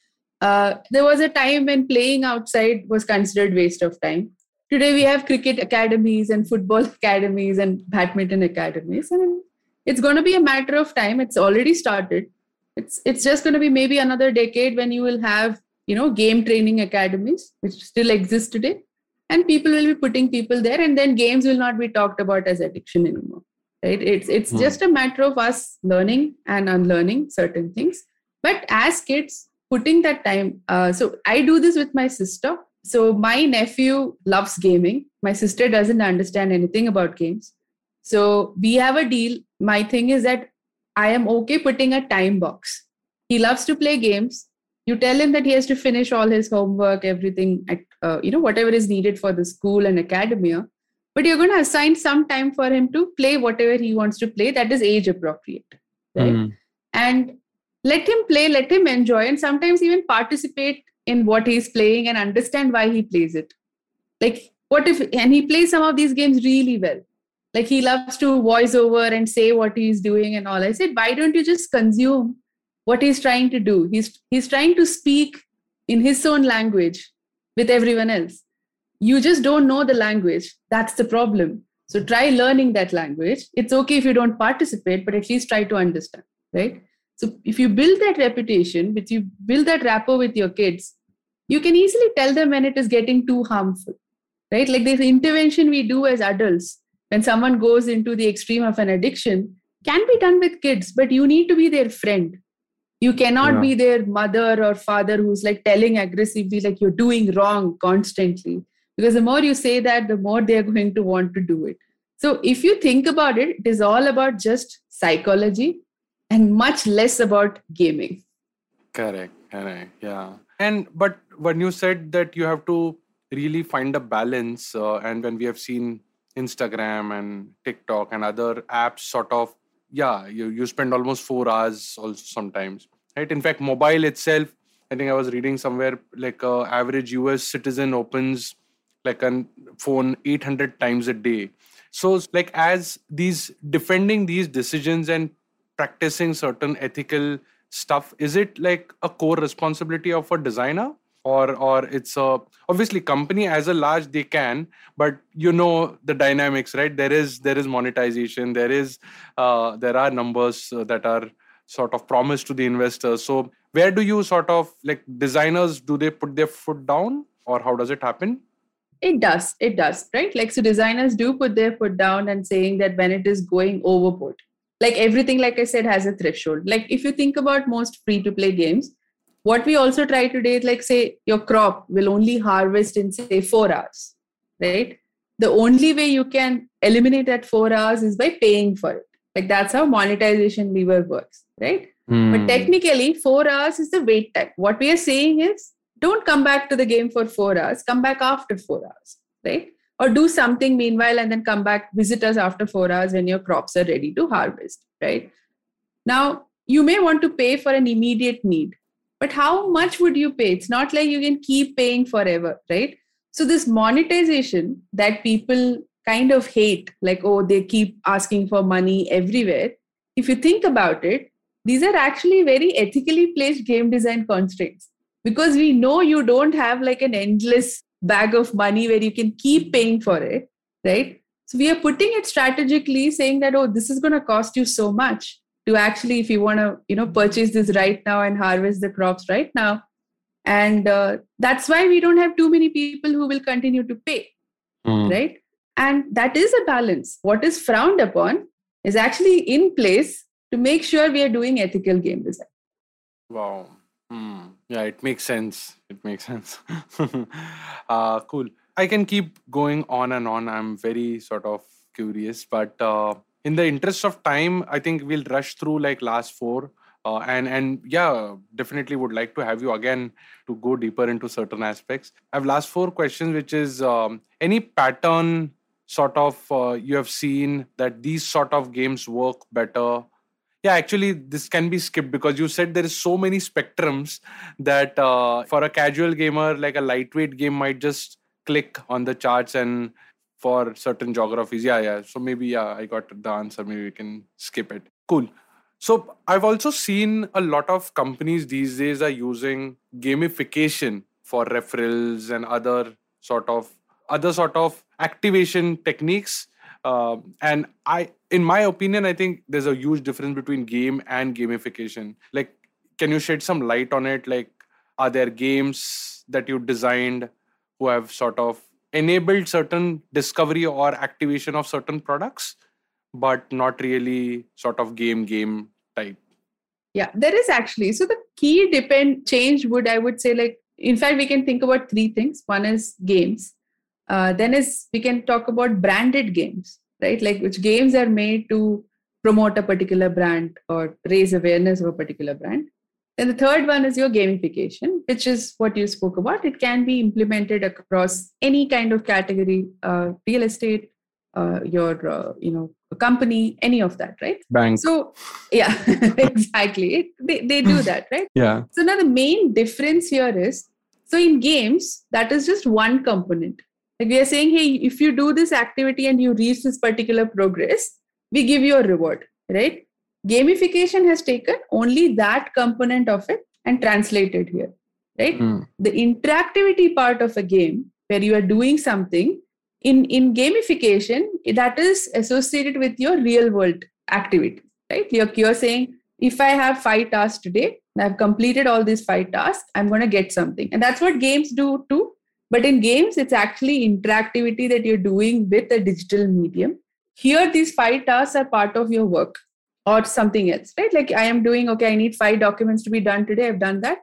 Uh, there was a time when playing outside was considered waste of time. Today we have cricket academies and football [laughs] academies and badminton academies. And it's going to be a matter of time. It's already started it's it's just going to be maybe another decade when you will have you know game training academies which still exist today. And people will be putting people there and then games will not be talked about as addiction anymore right? It's it's Hmm. just a matter of us learning and unlearning certain things. But as kids putting that time uh, so i do this with my sister. So my nephew loves gaming. My sister doesn't understand anything about games. So we have a deal. My thing is that I am okay putting a time box. He loves to play games. You tell him that he has to finish all his homework, everything, at, uh, you know, whatever is needed for the school and academia. But you're going to assign some time for him to play whatever he wants to play that is age appropriate, right? Hmm. And let him play, let him enjoy, and sometimes even participate in what he's playing and understand why he plays it. Like, what if, and he plays some of these games really well like he loves to voice over and say what he's doing and all i said why don't you just consume what he's trying to do. He's he's trying to speak in his own language with everyone else. You just don't know the language. That's the problem. So try learning that language. It's okay if you don't participate but at least try to understand right? So if you build that reputation if you build that rapport with your kids you can easily tell them when it is getting too harmful right? Like this intervention we do as adults when someone goes into the extreme of an addiction can be done with kids but you need to be their friend you cannot Yeah. be their mother or father who's like telling aggressively like you're doing wrong constantly because the more you say that the more they're going to want to do it so if you think about it it is all about just psychology and much less about gaming Correct, correct, yeah. And but when you said that you have to really find a balance, uh, and when we have seen Instagram and TikTok and other apps, sort of, yeah, you you spend almost four hours also sometimes, right? In fact, mobile itself, I think I was reading somewhere like a average US citizen opens like a phone 800 times a day. So like as these defending these decisions and practicing certain ethical stuff is it like a core responsibility of a designer or or it's a obviously company as a large they can but you know the dynamics right? There is there is monetization there is uh, there are numbers uh, that are sort of promised to the investors. So where do you sort of like designers do they put their foot down or how does it happen? It does it does right? Like so designers do put their foot down and saying that when it is going overboard. Like everything like i said has a threshold. Like if you think about most free to play games what we also try today is like say your crop will only harvest in say 4 hours right the only way you can eliminate that 4 hours is by paying for it like that's how monetization lever works right hmm. but technically, four hours is the wait time. What we are saying is don't come back to the game for four hours, come back after four hours, right? Or do something meanwhile and then come back, visit us after four hours when your crops are ready to harvest, right? Now, you may want to pay for an immediate need, but how much would you pay? It's not like you can keep paying forever, right? So, this monetization that people kind of hate, like, oh, they keep asking for money everywhere. If you think about it, these are actually very ethically placed game design constraints because we know you don't have like an endless bag of money where you can keep paying for it right so we are putting it strategically saying that oh this is going to cost you so much to actually if you want to you know purchase this right now and harvest the crops right now and uh, that's why we don't have too many people who will continue to pay Hmm. right and that is a balance what is frowned upon is actually in place to make sure we are doing ethical game design Wow. Hmm. Yeah, it makes sense. It makes sense. [laughs] uh, cool. I can keep going on and on. I'm very sort of curious, but uh, in the interest of time, I think we'll rush through like last four. Uh, and and yeah, definitely would like to have you again to go deeper into certain aspects. I have last four questions, which is um, any pattern sort of uh, you have seen that these sort of games work better yeah actually this can be skipped because you said there is so many spectrums that uh, for a casual gamer like a lightweight game might just click on the charts and for certain geographies. Yeah yeah. So maybe yeah i got the answer. Maybe we can skip it. Cool. So i've also seen a lot of companies these days are using gamification for referrals and other sort of other sort of activation techniques. Um, and i in my opinion i think there's a huge difference between game and gamification. Like can you shed some light on it? Like are there games that you designed who have sort of enabled certain discovery or activation of certain products but not really sort of game game type. Yeah there is actually. So the key depend change would i would say like in fact we can think about three things. One is games. Uh, then is we can talk about branded games right? Like which games are made to promote a particular brand or raise awareness of a particular brand then the third one is your gamification which is what you spoke about. It can be implemented across any kind of category uh, real estate uh, your uh, you know company any of that right? Bank. So yeah [laughs] exactly. It- they, they do that right? Yeah. So now the main difference here is so in games that is just one component. Like we are saying hey if you do this activity and you reach this particular progress we give you a reward right gamification has taken only that component of it and translated here right Hmm. the interactivity part of a game where you are doing something in in gamification that is associated with your real world activity right you're, you're saying if i have five tasks today I've completed all these five tasks. I'm going to get something. And that's what games do too. But in games, it's actually interactivity that you're doing with a digital medium. Here, these five tasks are part of your work or something else, right? Like I am doing, okay, I need five documents to be done today. I've done that.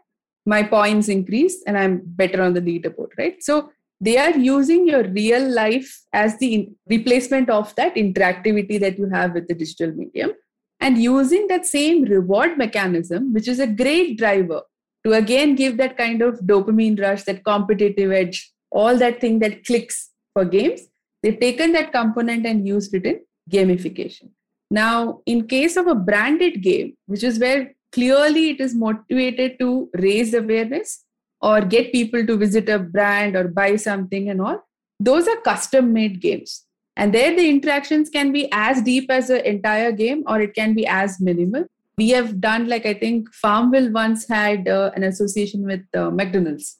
My points increase and I'm better on the leaderboard, right? So they are using your real life as the replacement of that interactivity that you have with the digital medium and using that same reward mechanism, which is a great driver to again give that kind of dopamine rush, that competitive edge, all that thing that clicks for games. They've taken that component and used it in gamification. Now, in case of a branded game, which is where clearly it is motivated to raise awareness or get people to visit a brand or buy something and all, those are custom made games. And there the interactions can be as deep as the entire game or it can be as minimal. We have done, like, I think Farmville once had uh, an association with uh, McDonald's.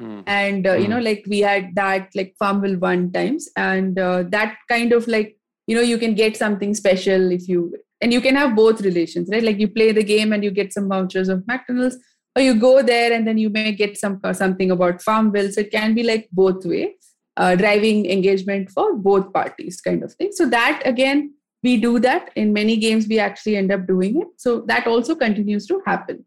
Mm. And, uh, mm. you know, like we had that, like Farmville one times. And uh, that kind of like, you know, you can get something special if you, and you can have both relations, right? Like you play the game and you get some vouchers of McDonald's, or you go there and then you may get some something about Farmville. So it can be like both way uh, driving engagement for both parties kind of thing. So that again we do that. In many games we actually end up doing it. So that also continues to happen.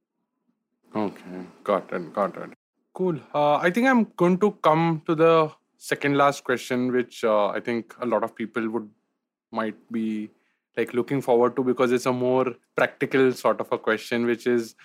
Okay. Got it. Got it. Cool. Uh, i think i'm going to come to the second last question which uh, i think a lot of people would might be like looking forward to because it's a more practical sort of a question which is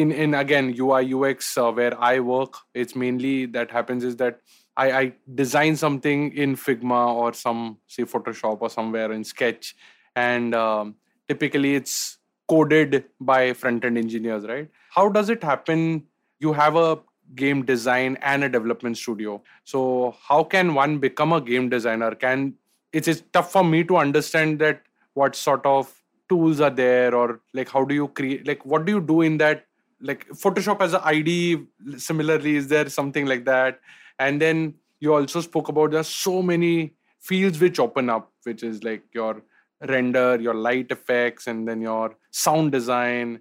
in in again ui ux uh, where i work it's mainly that happens is that I, I design something in Figma or some say Photoshop or somewhere in Sketch, and um, typically it's coded by front end engineers, right? How does it happen? You have a game design and a development studio. So how can one become a game designer? Can it's, it's tough for me to understand that what sort of tools are there or like how do you create like what do you do in that like photoshop as an id similarly is there something like that? And then you also spoke about there's so many fields which open up which is like your render your light effects and then your sound design.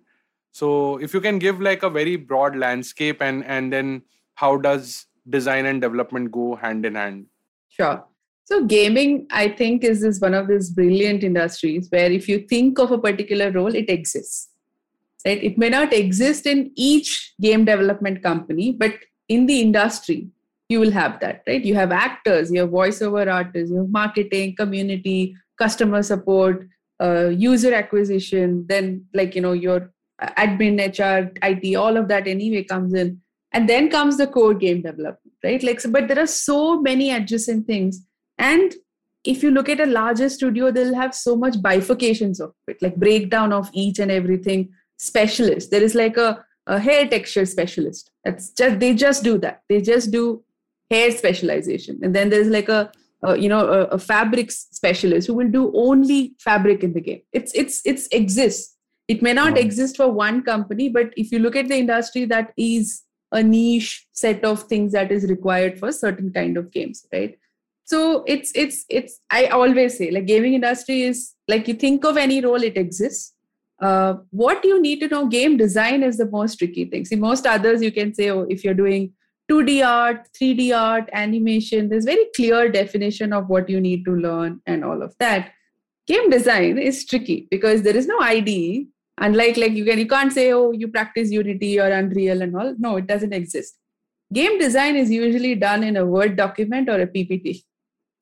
So if you can give like a very broad landscape and and then how does design and development go hand in hand? Sure so gaming i think is one of these brilliant industries where if you think of a particular role it exists right it may not exist in each game development company but in the industry you will have that, right? You have actors, you have voiceover artists, you have marketing, community, customer support, uh, user acquisition, then like, you know, your admin, HR, IT, all of that anyway comes in. And then comes the core game development, right? Like, so, but there are so many adjacent things. And if you look at a larger studio, they'll have so much bifurcations of it, like breakdown of each and everything specialist. There is like a, a hair texture specialist. That's just they just do that. They just do hair specialization and then there's like a, a you know a, a fabric specialist who will do only fabric in the game it's it's it's exists it may not exist for one company but if you look at the industry that is a niche set of things that is required for certain kind of games right so it's it's it's i always say like gaming industry is like you think of any role it exists uh, what you need to know game design is the most tricky thing see most others you can say oh if you're doing 2D art, 3D art, animation. There's very clear definition of what you need to learn and all of that. Game design is tricky because there is no IDE. Unlike like you can you can't say oh you practice Unity or Unreal and all. No, it doesn't exist. Game design is usually done in a Word document or a PPT.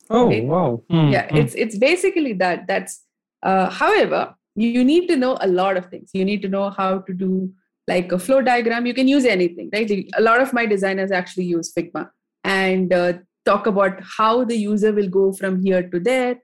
Oh right? wow! Mm, yeah, mm. it's it's basically that. That's uh, however you need to know a lot of things. You need to know how to do like a flow diagram you can use anything right a lot of my designers actually use figma and uh, talk about how the user will go from here to there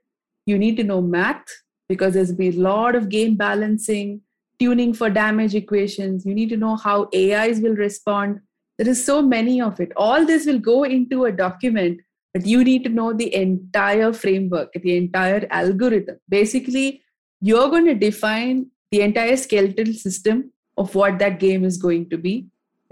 you need to know math because there's be a lot of game balancing tuning for damage equations you need to know how ais will respond there is so many of it all this will go into a document but you need to know the entire framework the entire algorithm. Basically you're going to define the entire skeletal system of what that game is going to be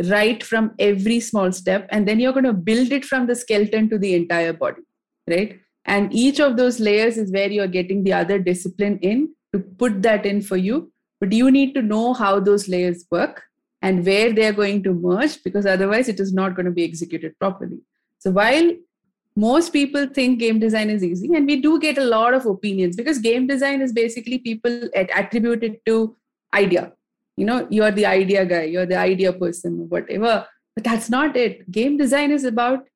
right from every small step and then you're going to build it from the skeleton to the entire body right? And each of those layers is where you're getting the other discipline in to put that in for you. But you need to know how those layers work and where they are going to merge because otherwise it is not going to be executed properly. So while most people think game design is easy and we do get a lot of opinions because game design is basically people attribute it to idea. You know you're the idea guy you're the idea person whatever. But that's not it. Game design is about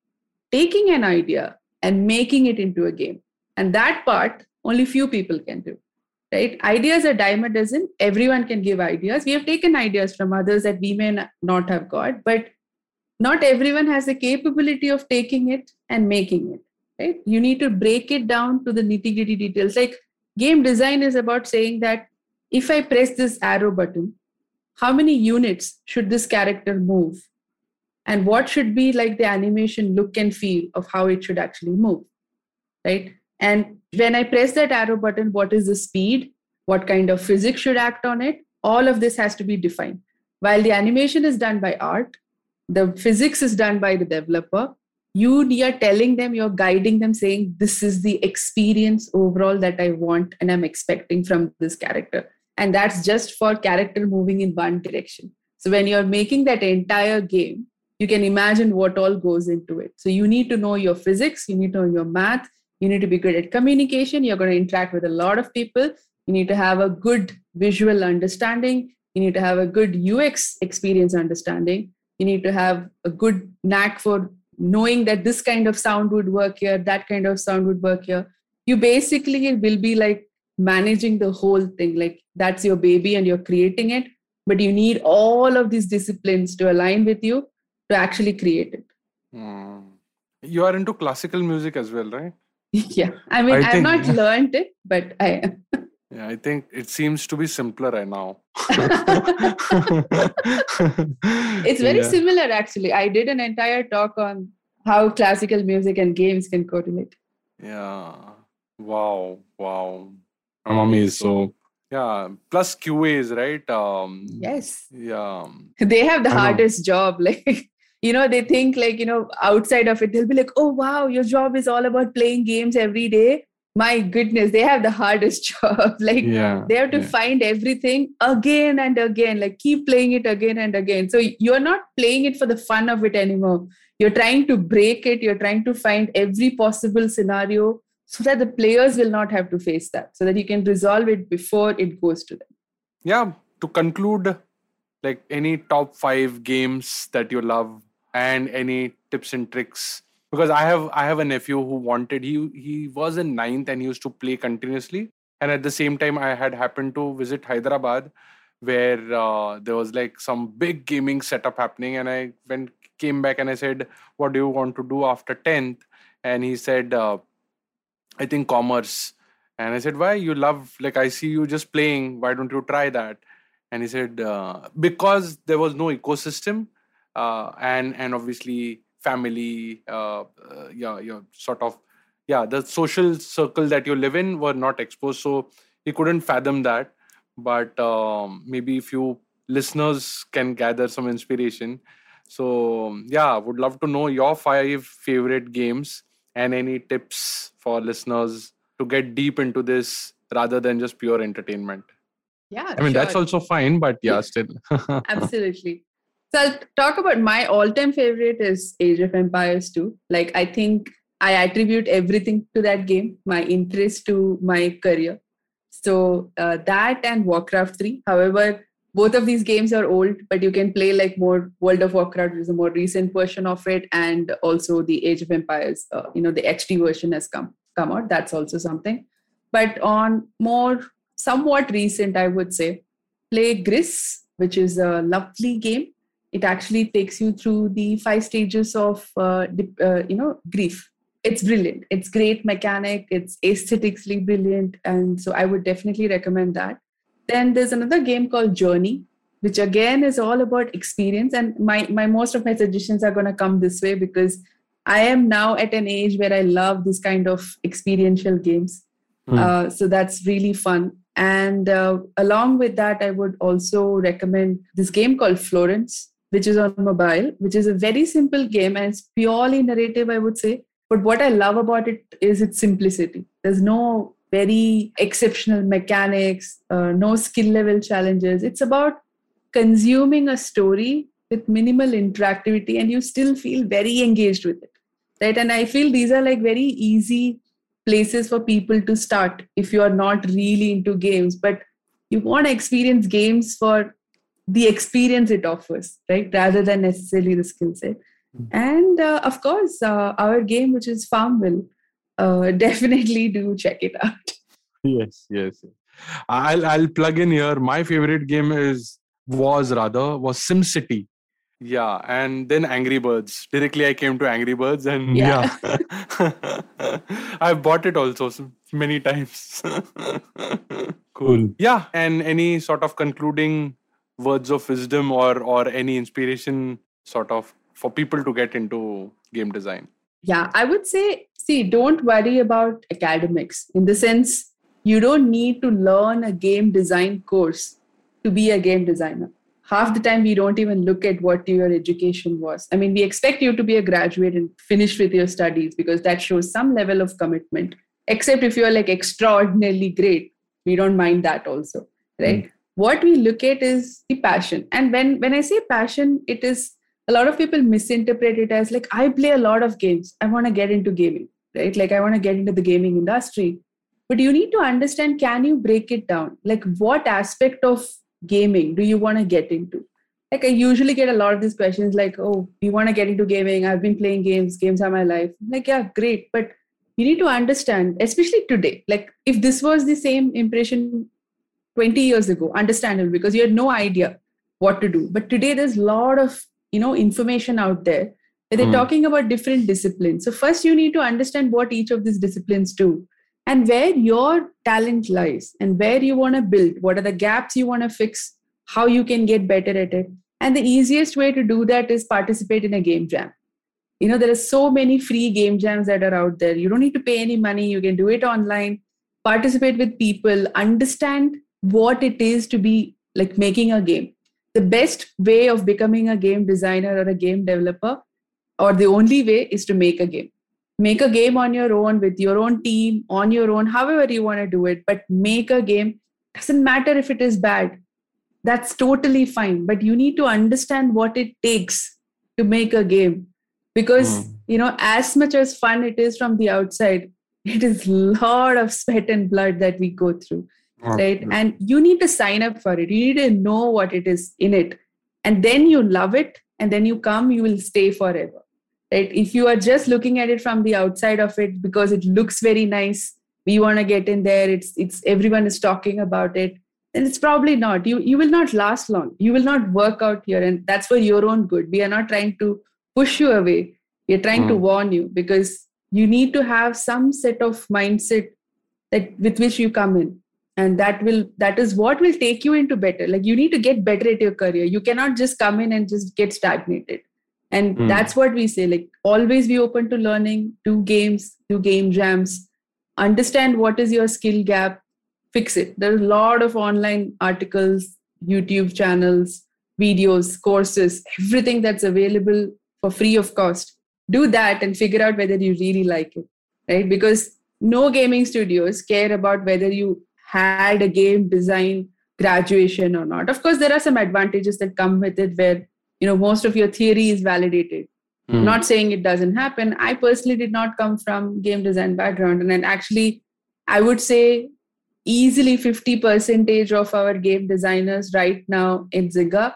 taking an idea and making it into a game. And that part only few people can do right? Ideas are dime a dozen. Everyone can give ideas. We have taken ideas from others that we may not have got but not everyone has the capability of taking it and making it right? You need to break it down to the nitty gritty details. Like game design is about saying that if i press this arrow button how many units should this character move? And what should be like the animation look and feel of how it should actually move right? And when i press that arrow button what is the speed? What kind of physics should act on it? All of this has to be defined. While the animation is done by art the physics is done by the developer. You are telling them you're guiding them saying this is the experience overall that i want and i'm expecting from this character. And that's just for character moving in one direction. So when you're making that entire game you can imagine what all goes into it. So you need to know your physics you need to know your math you need to be good at communication you're going to interact with a lot of people you need to have a good visual understanding you need to have a good ux experience understanding you need to have a good knack for knowing that this kind of sound would work here that kind of sound would work here. You basically will be like managing the whole thing like that's your baby and you're creating it but you need all of these disciplines to align with you to actually create it. Mm. you are into classical music as well right? [laughs] Yeah. I mean I have not learned it but i am [laughs] yeah, I think it seems to be simpler right now. [laughs] it's very yeah. similar, actually. I did an entire talk on how classical music and games can correlate. Yeah. Wow. Wow. I'm amazed. So, yeah. Plus QAs, right? Um, yes. Yeah. They have the I hardest know. job. [laughs] Like, you know, they think, like, you know, outside of it, they'll be like, oh, wow, your job is all about playing games every day my goodness they have the hardest [laughs] job. Like yeah, they have to yeah. find everything again and again like keep playing it again and again. So you're not playing it for the fun of it anymore. You're trying to break it. You're trying to find every possible scenario so that the players will not have to face that so that you can resolve it before it goes to them. Yeah to conclude like any top 5 games that you love and any tips and tricks because I have I have a nephew who wanted he he was in ninth and he used to play continuously. And at the same time I had happened to visit Hyderabad where uh, there was like some big gaming setup happening. And I went came back and I said what do you want to do after 10th and he said uh, I think commerce. And I said why? You love like I see you just playing. Why don't you try that? And he said uh, because there was no ecosystem uh, and and obviously family uh, uh, yeah yeah sort of yeah the social circle that you live in were not exposed. So he couldn't fathom that. But um, maybe if you listeners can gather some inspiration. So yeah would love to know your five favorite games and any tips for listeners to get deep into this rather than just pure entertainment. Yeah i mean sure. that's also fine but yeah still. [laughs] Absolutely so I'll talk about my all-time favorite is Age of Empires 2. Like I think I attribute everything to that game, my interest to my career. So uh, that and Warcraft 3. However, both of these games are old, but you can play like more World of Warcraft, is a more recent version of it, and also the Age of Empires. Uh, you know, the HD version has come come out. That's also something. But on more somewhat recent, I would say, play Gris, which is a lovely game it actually takes you through the five stages of uh, uh, you know grief. It's brilliant. It's great mechanic. It's aesthetically brilliant. And so i would definitely recommend that. Then there's another game called journey which again is all about experience. And my my most of my suggestions are going to come this way because i am now at an age where i love this kind of experiential games. Mm. uh, so that's really fun. And uh, along with that i would also recommend this game called florence which is on mobile, which is a very simple game and it's purely narrative, I would say. But what I love about it is its simplicity. There's no very exceptional mechanics, uh, no skill level challenges. It's about consuming a story with minimal interactivity and you still feel very engaged with it right and i feel these are like very easy places for people to start if you are not really into games but you want to experience games for the experience it offers right rather than necessarily the skill set mm-hmm. and uh, of course uh, our game which is farmville uh, [laughs] definitely do check it out yes yes i'll i'll plug in here my favorite game is was rather was SimCity yeah, and then Angry Birds. Directly, I came to Angry Birds, and yeah, yeah. [laughs] I've bought it also many times. [laughs] cool. Yeah, and any sort of concluding words of wisdom or or any inspiration, sort of, for people to get into game design. Yeah, I would say, see, don't worry about academics in the sense you don't need to learn a game design course to be a game designer half the time we don't even look at what your education was i mean we expect you to be a graduate and finish with your studies because that shows some level of commitment except if you're like extraordinarily great we don't mind that also right mm. What we look at is the passion and when when i say passion it is a lot of people misinterpret it as like i play a lot of games i want to get into gaming right like i want to get into the gaming industry but you need to understand can you break it down like what aspect of gaming do you want to get into? Like I usually get a lot of these questions like, oh, you want to get into gaming? I've been playing games, games are my life. I'm like, yeah, great. But you need to understand, especially today, like if this was the same impression 20 years ago, understandable because you had no idea what to do. But today there's a lot of you know information out there they're mm. talking about different disciplines. So first you need to understand what each of these disciplines do and where your talent lies and where you want to build what are the gaps you want to fix how you can get better at it and the easiest way to do that is participate in a game jam you know there are so many free game jams that are out there you don't need to pay any money you can do it online participate with people understand what it is to be like making a game. The best way of becoming a game designer or a game developer or the only way is to make a game. Make a game on your own with your own team on your own however you want to do it but make a game. Doesn't matter if it is bad. That's totally fine but you need to understand what it takes to make a game. Because mm. you know as much as fun it is from the outside it is a lot of sweat and blood that we go through right. and you need to sign up for it. You need to know what it is in it. And then you love it and then you come you will stay forever right? If you are just looking at it from the outside of it because it looks very nice we want to get in there it's it's everyone is talking about it then it's probably not. You you will not last long. You will not work out here and that's for your own good. We are not trying to push you away. We are trying mm. to warn you because you need to have some set of mindset that with which you come in and that will that is what will take you into better. Like you need to get better at your career. You cannot just come in and just get stagnated. And mm. that's what we say like always be open to learning do games do game jams understand what is your skill gap fix it. There's a lot of online articles youtube channels videos courses everything that's available for free of cost. Do that and figure out whether you really like it right? Because no gaming studios care about whether you had a game design graduation or not. Of course there are some advantages that come with it where you know most of your theory is validated. Mm. not saying it doesn't happen. I personally did not come from game design background. And then actually i would say easily 50 percentage of our game designers right now in Zynga,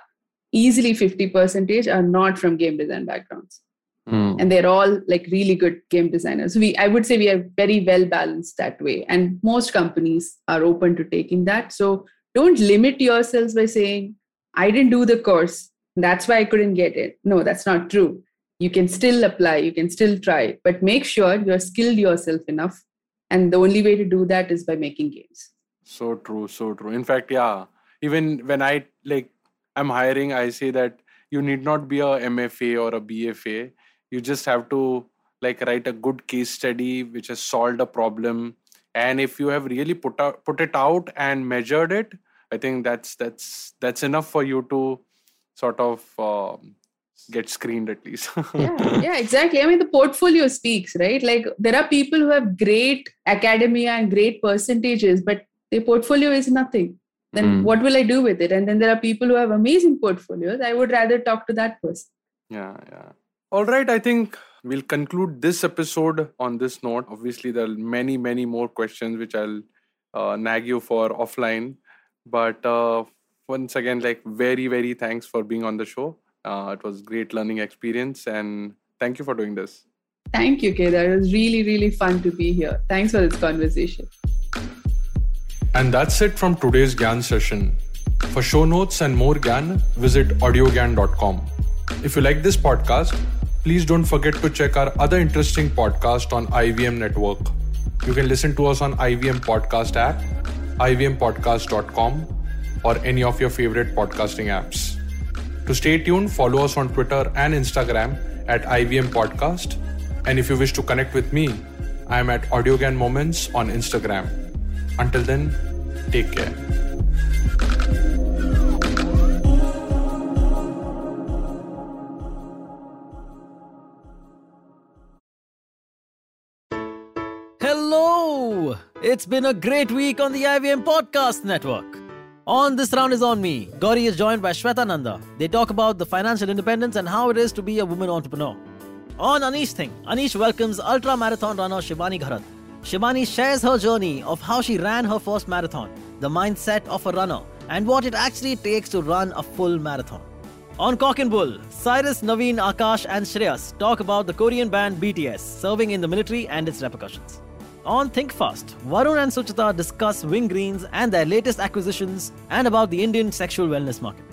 easily 50 percentage are not from game design backgrounds mm. and they're all like really good game designers we i would say we are very well balanced that way and most companies are open to taking that so don't limit yourselves by saying i didn't do the course that's why I couldn't get it. No, that's not true. You can still apply, you can still try, but make sure you're skilled yourself enough. And the only way to do that is by making games. So true, so true. In fact, yeah, even when I like I'm hiring, I say that you need not be a MFA or a BFA. You just have to like write a good case study which has solved a problem. And if you have really put out, put it out and measured it, I think that's that's that's enough for you to sort of um, get screened at least [laughs] yeah yeah exactly i mean the portfolio speaks right like there are people who have great academia and great percentages but their portfolio is nothing then Mm. what will I do with it? And then there are people who have amazing portfolios. I would rather talk to that person. Yeah, yeah. All right, I think we'll conclude this episode on this note. Obviously, there are many, many more questions which I'll uh, nag you for offline. But uh, once again, like very, very thanks for being on the show. Uh, it was great learning experience, and thank you for doing this. Thank you, Kedar. It was really, really fun to be here. Thanks for this conversation. And that's it from today's Gyan session. For show notes and more Gyan, visit audiogyan.com. If you like this podcast, please don't forget to check our other interesting podcast on IVM Network. You can listen to us on IVM Podcast app, ivmpodcast.com, or any of your favorite podcasting apps. To stay tuned, follow us on Twitter and Instagram at IVM Podcast. And if you wish to connect with me, I am at Audio Gyan Moments on Instagram. Until then, take care. It's been a great week on the IVM Podcast Network. On This Round is On Me, Gauri is joined by Shweta Nanda. They talk about the financial independence and how it is to be a woman entrepreneur. On Anish Thing, Anish welcomes ultra marathon runner Shivani Gharat. Shivani shares her journey of how she ran her first marathon, the mindset of a runner, and what it actually takes to run a full marathon. On Cock and Bull, Cyrus, Naveen, Akash, and Shreyas talk about the Korean band BTS serving in the military and its repercussions. On Think Fast, Varun and Suchita discuss Wingreens and their latest acquisitions and about the Indian sexual wellness market.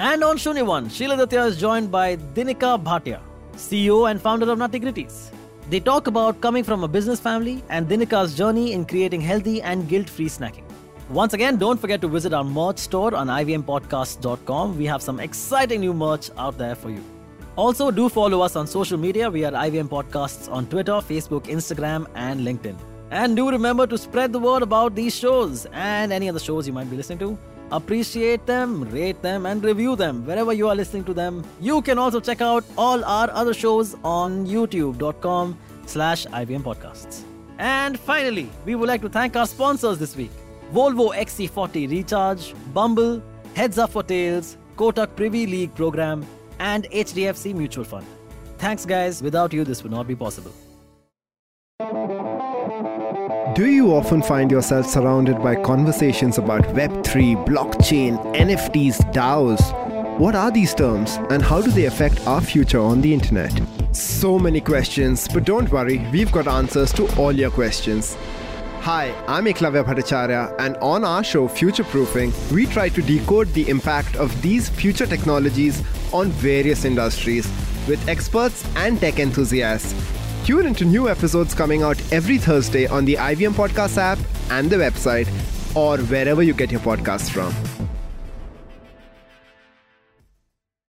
And on Shunyavan, Sheila Datya is joined by Dinika Bhatia, CEO and founder of Nutty Gritties. They talk about coming from a business family and Dinika's journey in creating healthy and guilt-free snacking. Once again, don't forget to visit our merch store on ivmpodcast.com. We have some exciting new merch out there for you. Also, do follow us on social media. We are IVM Podcasts on Twitter, Facebook, Instagram, and LinkedIn. And do remember to spread the word about these shows and any other shows you might be listening to. Appreciate them, rate them, and review them wherever you are listening to them. You can also check out all our other shows on youtube.com slash IVM Podcasts. And finally, we would like to thank our sponsors this week. Volvo XC40 Recharge, Bumble, Heads Up for Tails, Kotak Privy League Program, and HDFC Mutual Fund. Thanks, guys. Without you, this would not be possible. Do you often find yourself surrounded by conversations about Web3, blockchain, NFTs, DAOs? What are these terms and how do they affect our future on the internet? So many questions, but don't worry, we've got answers to all your questions. Hi, I'm Eklavya Bhattacharya, and on our show Future Proofing, we try to decode the impact of these future technologies on various industries with experts and tech enthusiasts. Tune into new episodes coming out every Thursday on the IVM Podcast app and the website, or wherever you get your podcasts from.